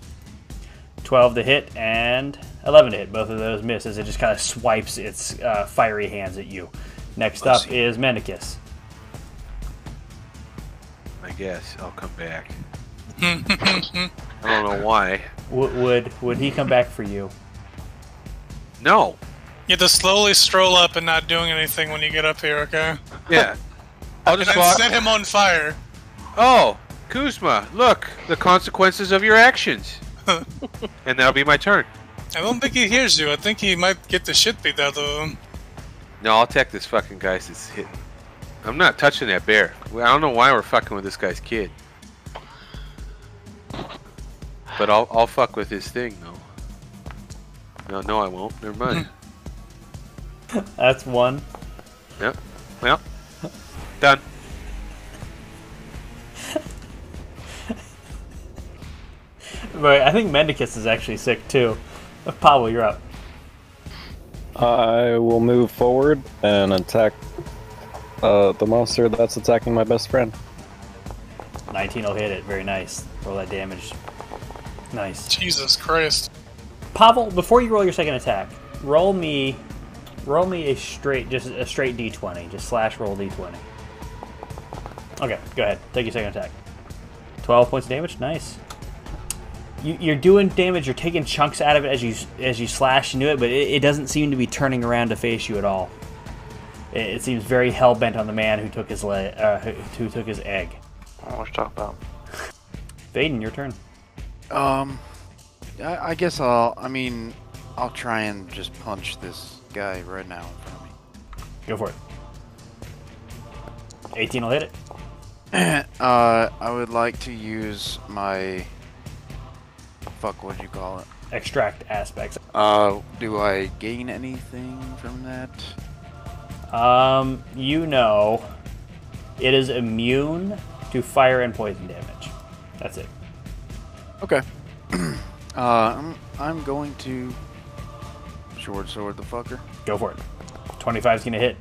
12 to hit and 11 to hit. Both of those miss as it just kind of swipes its uh, fiery hands at you. Next up is Mendicus. I guess I'll come back. I don't know why. W- would would he come back for you? No. You have to slowly stroll up and not doing anything when you get up here, okay? Yeah. I'll just then walk. set him on fire. Oh, Kuzma, look, the consequences of your actions. and that'll be my turn. I don't think he hears you. I think he might get the shit beat out of him. No, I'll attack this fucking guy's that's hitting. I'm not touching that bear. I don't know why we're fucking with this guy's kid. But I'll I'll fuck with his thing though. No, no, I won't. Never mind. That's one. yep. Well, done. But I think Mendicus is actually sick too. Pablo, you're up. I will move forward and attack uh, the monster that's attacking my best friend. 19 will hit it. Very nice. Roll that damage. Nice. Jesus Christ. Pavel, before you roll your second attack, roll me, roll me a straight, just a straight d20. Just slash roll d20. Okay, go ahead. Take your second attack. 12 points of damage. Nice. You, you're doing damage. You're taking chunks out of it as you as you slash into it, but it, it doesn't seem to be turning around to face you at all. It, it seems very hell bent on the man who took his le- uh, who, who took his egg. I don't know what you're talking about. Vaden, your turn. Um, I, I guess I'll. I mean, I'll try and just punch this guy right now in front of me. Go for it. 18 will hit it. uh, I would like to use my. Fuck, what'd you call it? Extract aspects. Uh, do I gain anything from that? Um, you know, it is immune to fire and poison damage. That's it. Okay. uh, I'm, I'm going to short sword the fucker. Go for it. 25 is going to hit.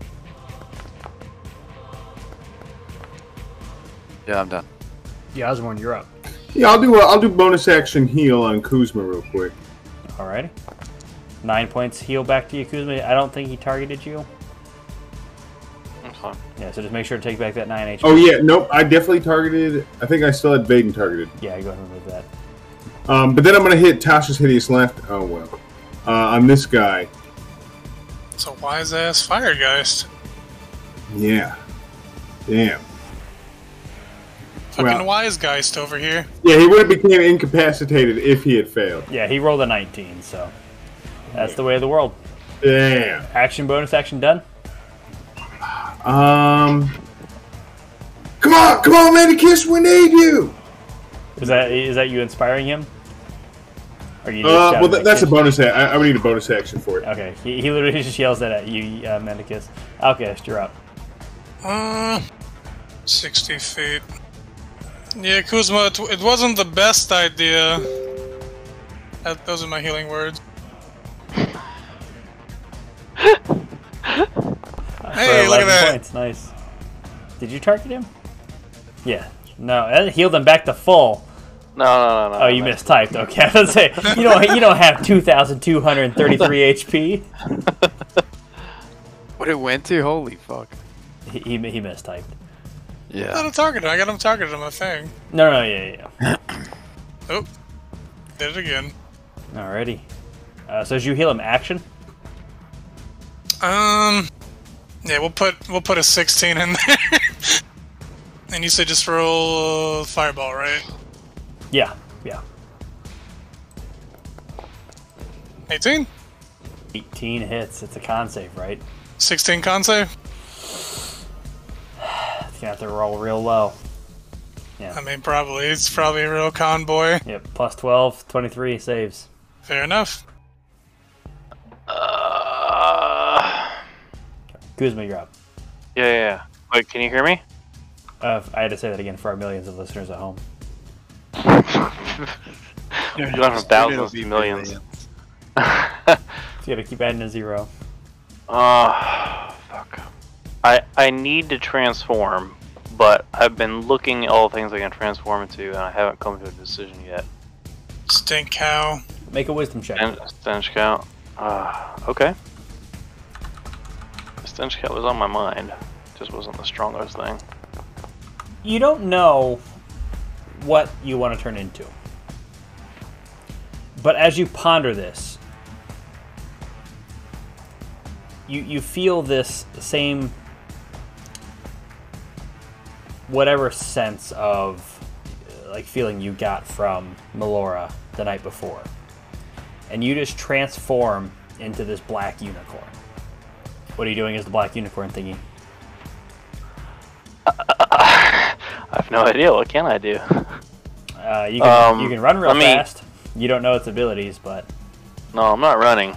Yeah, I'm done. Yeah, Osborne, you're up. Yeah, I'll do a, I'll do bonus action heal on Kuzma real quick. Alrighty. Nine points heal back to you, Kuzma. I don't think he targeted you. That's fine. Yeah, so just make sure to take back that 9 HP. Oh yeah, nope. I definitely targeted. I think I still had Vaden targeted. Yeah, go ahead and remove that. Um, but then I'm gonna hit Tasha's hideous left. Oh well. Uh, on this guy. It's a wise ass fire geist. Yeah. Damn. Fucking Well- wise geist over here. Yeah, he would have became incapacitated if he had failed. Yeah, he rolled a 19, so that's the way of the world. Damn. Action, bonus action done. Um. Come on, come on, man! Kiss, we need you. Is that is that you inspiring him? Or you just Uh, well, that, at that's a Kish? bonus. a- I, I would need a bonus action for it. Okay, he, he literally just yells that at you, uh, Mendicus. Alchemist, you're up. Uh, 60 feet. Yeah, Kuzma, it, it wasn't the best idea. That, those are my healing words. Hey, look at that. Points. Nice. Did you target him? Yeah. No, that healed him back to full. No, no, no, no. Oh, you no. mistyped. Okay, I was gonna say you don't you don't have two thousand two hundred thirty-three HP. What it went to? Holy fuck. He, he he mistyped. I got Yeah. him targeted. I got him targeted on my thing. No, no, yeah, yeah. Oh, did it again. Alrighty. Uh, so as you heal him, action. Um, yeah, we'll put we'll put a 16 in there. and you said just roll uh, fireball, right? Yeah. Yeah. 18? 18 hits. It's a con save, right? 16 con save? It's gonna have to roll real low. Yeah. I mean, probably. It's probably a real con boy. Yep, plus 12, 23 saves. Fair enough. Uh, Kuzma, you're up. yeah, yeah, yeah. Wait, can you hear me? Uh, I had to say that again for our millions of listeners at home. You went from thousands to millions. So you gotta keep adding a zero. Uh, fuck. I I need to transform, but I've been looking at all the things I can transform into, and I haven't come to a decision yet. Stink cow. Make a wisdom check. And stench cow. Uh, okay. Stench cow was on my mind. Just wasn't the strongest thing. you don't know what you want to turn into. But as you ponder this, you you feel this same whatever sense of uh, like feeling you got from Melora the night before. And you just transform into this black unicorn. What are you doing as the black unicorn thingy? I have no idea. What can I do? Uh, you can Um, you can run real let me- fast. You don't know its abilities, but No, I'm not running.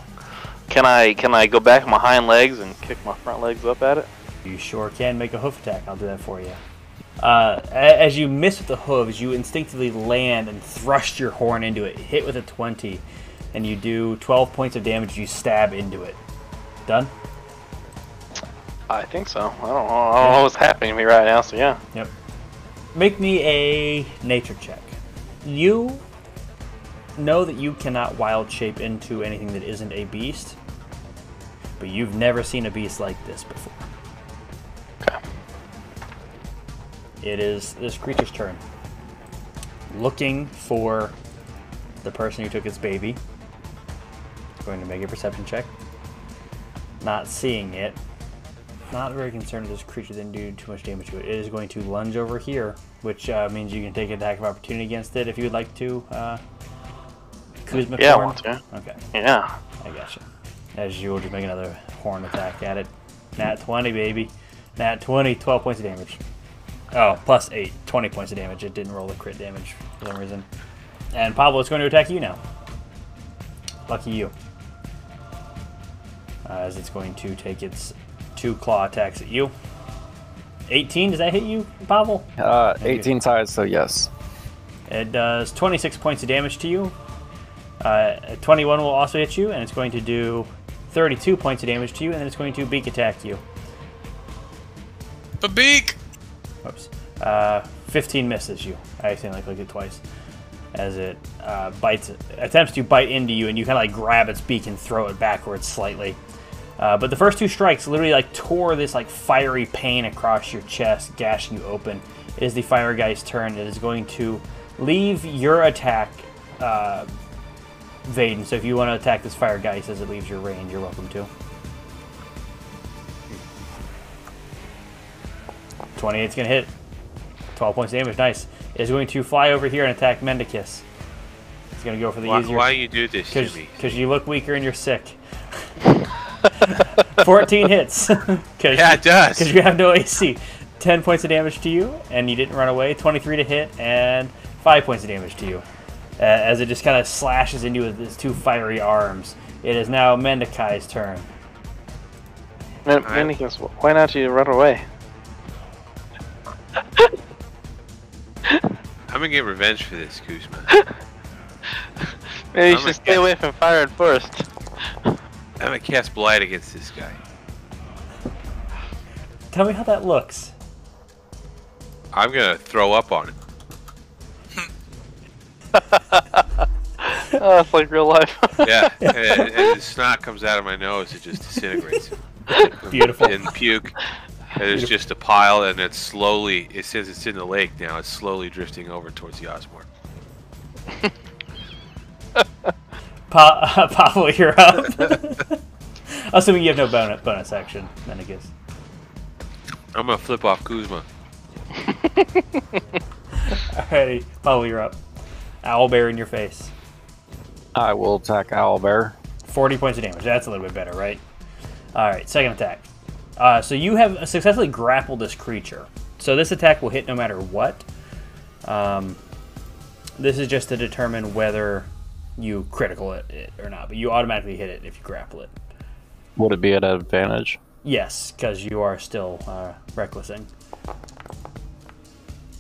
Can I can I go back on my hind legs and kick my front legs up at it? you sure can make a hoof attack. I'll do that for you. Uh, as you miss with the hooves, you instinctively land and thrust your horn into it. Hit with a twenty, and you do twelve points of damage. You stab into it. Done. I think so. I don't know. I don't know what's happening to me right now. So yeah. Yep. Make me a nature check. You know that you cannot wild shape into anything that isn't a beast, but you've never seen a beast like this before. Okay. It is this creature's turn. Looking for the person who took its baby. Going to make a perception check. Not seeing it. Not very concerned with this creature didn't do too much damage to it. It is going to lunge over here, which uh, means you can take an attack of opportunity against it if you would like to. Uh, Kuzma Yeah, I want to. Okay, Yeah. I gotcha. As you will just make another horn attack at it. Nat 20, baby. Nat 20, 12 points of damage. Oh, plus 8, 20 points of damage. It didn't roll the crit damage for some reason. And Pablo is going to attack you now. Lucky you. Uh, as it's going to take its two claw attacks at you. 18, does that hit you, Pavel? Uh, 18 ties, so yes. It does 26 points of damage to you. Uh, 21 will also hit you, and it's going to do 32 points of damage to you, and then it's going to beak attack you. The beak! Whoops. Uh, 15 misses you. I accidentally clicked it twice. As it uh, bites, attempts to bite into you, and you kind of like grab its beak and throw it backwards slightly. Uh, but the first two strikes literally like tore this like fiery pain across your chest, gashing you open. It is the fire guy's turn. It is going to leave your attack, uh, Vaden. So if you want to attack this fire guy, says it leaves your range. You're welcome to. 28's gonna hit. 12 points of damage, nice. Is going to fly over here and attack Mendicus. He's gonna go for the Why, easier. why you do this Because you look weaker and you're sick. 14 hits. Cause, Yeah, it does. Because you have no AC. 10 points of damage to you, and you didn't run away. 23 to hit, and 5 points of damage to you. Uh, as it just kind of slashes into you with its two fiery arms. It is now Mendicai's turn. Man, Alright. Mannequins, why not you run away? I'm gonna get revenge for this, Kuzma. Maybe you I'm should stay cat. away from fire and first. I'm gonna cast Blight against this guy. Tell me how that looks. I'm gonna throw up on him. Oh, it's like real life. Yeah, and, and the snot comes out of my nose. It just disintegrates. Beautiful. And puke. And there's just a pile, and it's slowly. It says it's in the lake now. It's slowly drifting over towards the Yasmorn. Pa- Pablo, you're up. Assuming you have no bonus, bonus action, then I guess. I'm gonna flip off Kuzma. Alrighty, Pablo, you're up. Owlbear in your face. I will attack Owlbear. 40 points of damage. That's a little bit better, right? All right, second attack. Uh, so you have successfully grappled this creature. So this attack will hit no matter what. Um, this is just to determine whether you critical it, it or not, but you automatically hit it if you grapple it. Would it be at advantage? Yes, because you are still uh, recklessing.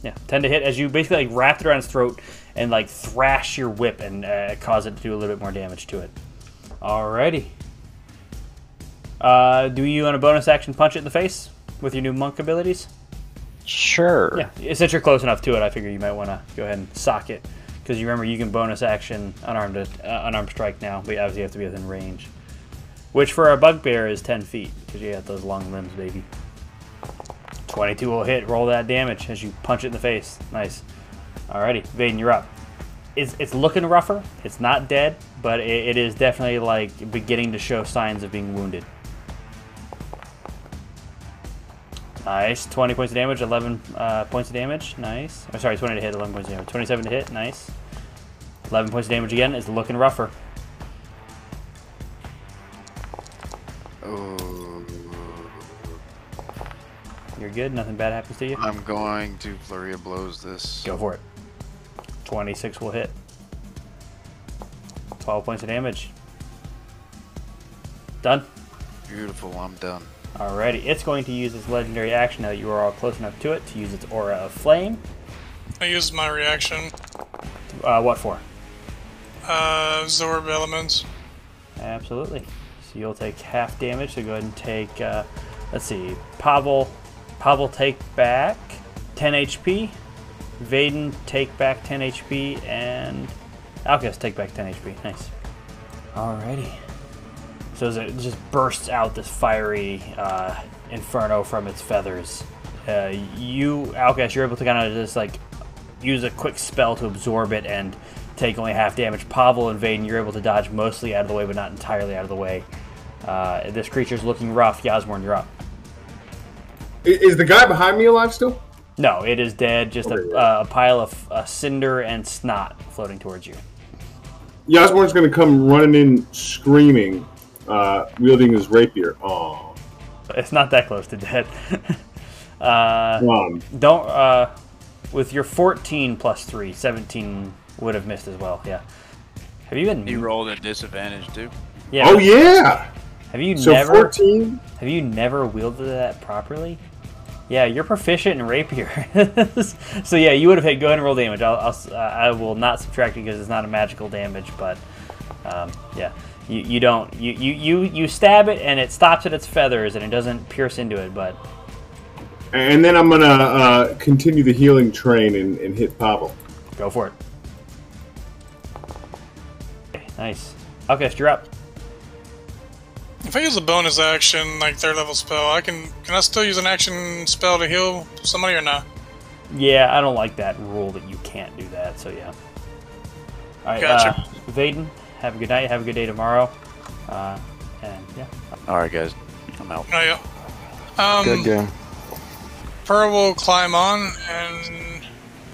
Yeah, 10 to hit as you basically like wrap it around its throat and like thrash your whip and uh, cause it to do a little bit more damage to it. Alrighty. Uh, do you on a bonus action punch it in the face with your new monk abilities? Sure. Yeah, since you're close enough to it, I figure you might want to go ahead and sock it because you remember you can bonus action unarmed uh, unarmed strike now, but obviously you have to be within range. Which for a bugbear is 10 feet because you got those long limbs, baby. 22 will hit. Roll that damage as you punch it in the face. Nice. Alrighty, Vaden, you're up. It's, it's looking rougher. It's not dead, but it, it is definitely like beginning to show signs of being wounded. Nice. 20 points of damage, 11 uh, points of damage. Nice. Oh, sorry, 20 to hit, 11 points of damage. 27 to hit. Nice. 11 points of damage again. It's looking rougher. Oh, You're good. Nothing bad happens to you. I'm going to flurry of blows this. Go for it. 26 will hit. 12 points of damage. Done. Beautiful. I'm done. Alrighty, it's going to use its legendary action now that you are all close enough to it to use its aura of flame. I used my reaction. Uh, what for? Uh, absorb elements. Absolutely. So you'll take half damage. So go ahead and take. Uh, let's see. Pavel. Pavel take back 10 HP. Vaden take back 10 HP, and Alcus take back 10 HP. Nice. Alrighty. So as it just bursts out this fiery uh, inferno from its feathers, uh, you, Alcus, you're able to kind of just like use a quick spell to absorb it and take only half damage. Pavel and Vaden, you're able to dodge mostly out of the way, but not entirely out of the way. Uh, this creature's looking rough. Yasmorn, you're up. Is the guy behind me alive still? No, it is dead. Just a, uh, a pile of uh, cinder and snot floating towards you. Yasmorn's gonna come running in screaming, uh, wielding his rapier. Oh, It's not that close to dead. uh, um, don't. Uh, with your 14 plus 3, 17 would have missed as well. Yeah. Have you been? He rolled at disadvantage too. Yeah. oh yeah. Have you So never? fourteen. Have you never wielded that properly? Yeah, you're proficient in rapier. so yeah, you would have hit. Go ahead and roll damage. I'll, I'll uh, I will not subtract it because it's not a magical damage. But um, yeah, you, you don't you, you you you stab it and it stops at its feathers and it doesn't pierce into it. But And then I'm gonna uh, continue the healing train and, and hit Pavel. go for it. Okay, nice. Okay, you're up. If I use a bonus action, like third level spell, I can can I still use an action spell to heal somebody or not? Yeah, I don't like that rule that you can't do that. So yeah. All right, Gotcha. uh, Vaden, have a good night. Have a good day tomorrow. Uh, and yeah. All right, guys. I'm out. Oh yeah. Um, Good game. Pearl will climb on, and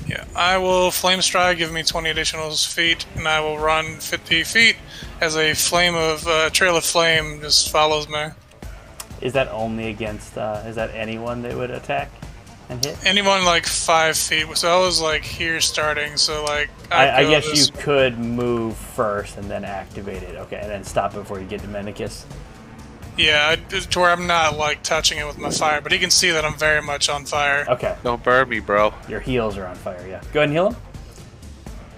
yeah, I will flame stride, give me 20 additional feet, and I will run 50 feet as a flame of uh, trail of flame just follows me. Is that only against? Uh, is that anyone that would attack and hit? Anyone like five feet. So I was like here starting. So like I, I'd I go guess this- you could move first and then activate it. Okay, and then stop before you get to Mendicus. Yeah, I, to where I'm not like touching it with my fire, but he can see that I'm very much on fire. Okay, Don't burn me, bro. your heels are on fire. Yeah, go ahead and heal him,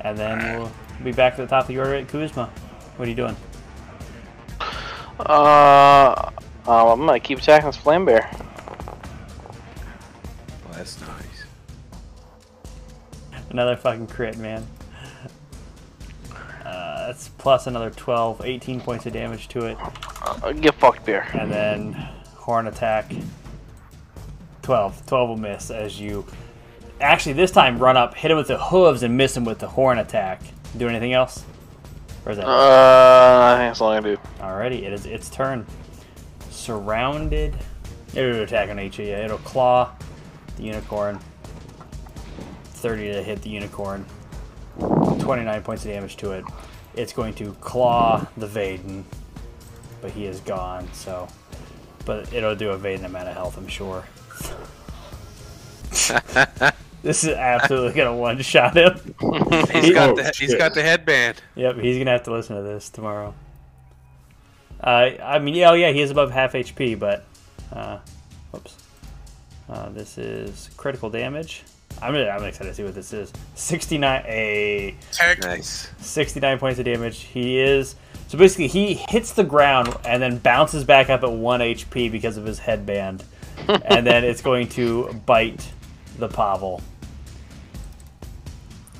and then we'll be back to the top of the order at Kuzma. What are you doing? Uh, um, I'm gonna keep attacking this flame bear. Well, that's nice. Another fucking crit, man. Uh, that's plus another 12, 18 points of damage to it. Uh, get fucked, bear. And then horn attack. 12. 12 will miss as you actually this time run up, hit him with the hooves, and miss him with the horn attack. Do anything else? Or is that Uh, I think that's all I can do. Alrighty, it is its turn. Surrounded. It'll attack on HE. It'll claw the unicorn. 30 to hit the unicorn. 29 points of damage to it. It's going to claw the Vaden, but he is gone, so. But it'll do a Vaden amount of health, I'm sure. this is absolutely going to one shot him. He's got Oh, the he's got the headband. Yep, he's gonna have to listen to this tomorrow. Uh, I mean, yeah, oh yeah, he is above half HP, but, uh, whoops. Uh, this is critical damage. I'm really, I'm excited to see what this is. 69, a Heck, Nice. 69 points of damage. He is so basically he hits the ground and then bounces back up at one HP because of his headband, and then it's going to bite the Pavel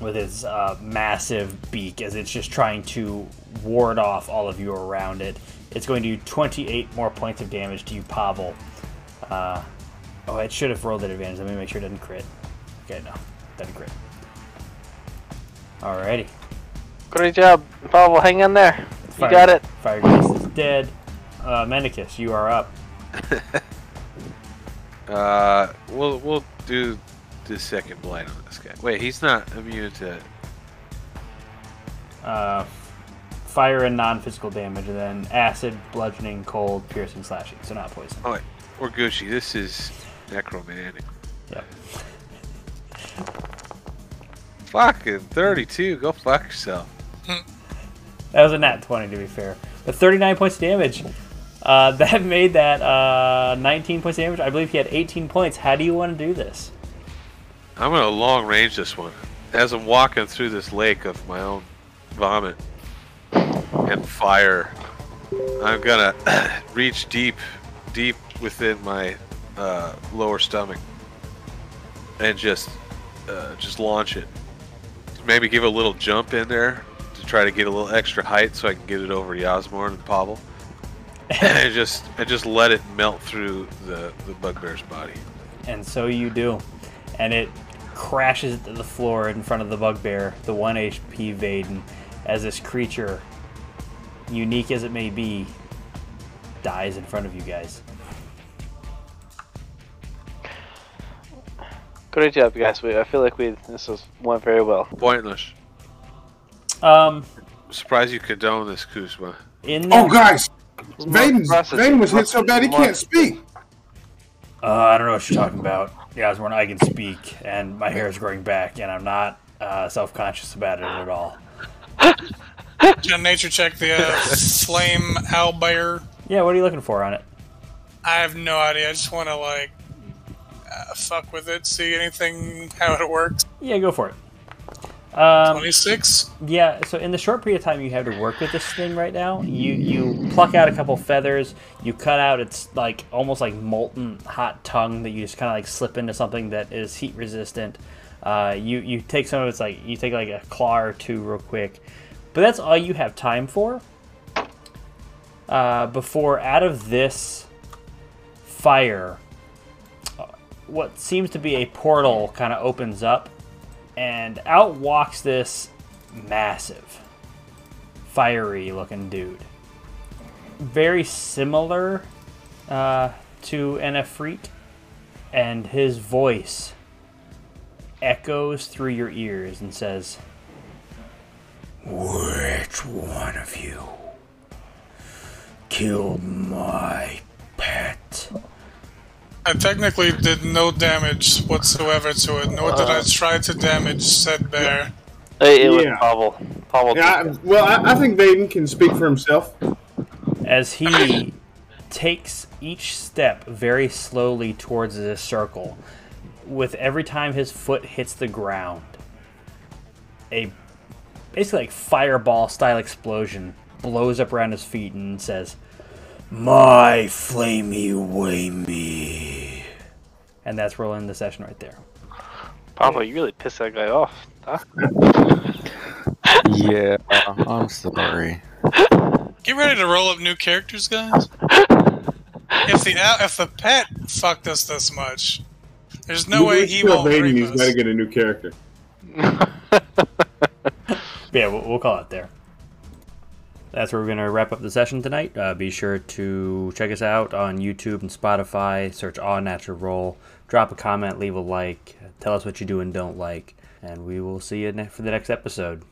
with its uh, massive beak as it's just trying to ward off all of you around it. It's going to do 28 more points of damage to you, Pavel. Uh, oh, it should have rolled at advantage. Let me make sure it doesn't crit. Okay, no, doesn't crit. Alrighty. Great job, Pavel. Hang in there. You got it. Fire Ghost is dead. Uh, Mendicus, you are up. Uh, we'll we'll do the second blight on this guy. Wait, he's not immune to. Uh, fire and non-physical damage, and then acid, bludgeoning, cold, piercing, slashing. So not poison. Oh, wait, we're Gucci. This is necromantic. Yep. Fucking thirty-two. Go fuck yourself. That was a nat 20 to be fair. But 39 points of damage. Uh, that made that uh, 19 points of damage. I believe he had 18 points. How do you want to do this? I'm gonna long range this one. As I'm walking through this lake of my own vomit and fire, I'm gonna reach deep, deep within my uh, lower stomach and just, uh, just launch it. Maybe give a little jump in there to try to get a little extra height so I can get it over Yasmorn and Pavel. and just, and just let it melt through the the bugbear's body. And so you do. And it crashes to the floor in front of the bugbear, the 1 HP Vaden, as this creature, unique as it may be, dies in front of you guys. Great job, guys. We, I feel like we this was went very well. Pointless. Um, surprised you condone this, Kuzma. in Oh, the, guys, Vaden, process- Vaden was hit so bad he can't speak. uh, I don't know what you're talking about. Yeah, I was when I can speak, and my hair is growing back, and I'm not uh, self-conscious about it at all. John Nature check the uh, flame owlbear. Yeah, what are you looking for on it? I have no idea. I just want to like uh, fuck with it, see anything how it works. Yeah, go for it. Um, Twenty six. Yeah, so in the short period of time you have to work with this thing right now, you you pluck out a couple feathers, you cut out its like almost like molten hot tongue that you just kind of like slip into something that is heat resistant. Uh, you you take some of its like you take like a claw or two real quick, but that's all you have time for. Uh, before out of this fire, what seems to be a portal kind of opens up and out walks this massive, fiery looking dude. Very similar uh, to an Efreet, and his voice echoes through your ears and says, Which one of you killed my pet? I technically did no damage whatsoever to it, nor did I try to damage said bear. Hey, it was Yeah. Pavel. Pavel. Yeah, I, well, I, I think Vaden can speak for himself. as he takes each step very slowly towards this circle. With every time his foot hits the ground, a basically like fireball style explosion blows up around his feet and says, My flamey way me. And that's where we'll end the session right there. Pablo, you really pissed that guy off. Huh? Yeah, I'm sorry. Get ready to roll up new characters, guys. if the if the pet fucked us this much, there's no We- way we he still won't Vaden, rape he's got to get a new character. Yeah, we'll, we'll call it there. That's where we're going to wrap up the session tonight. Uh, be sure to check us out on YouTube and Spotify. Search All Natural Roll. Drop a comment, leave a like. Tell us what you do and don't like. and we will see you for the next episode.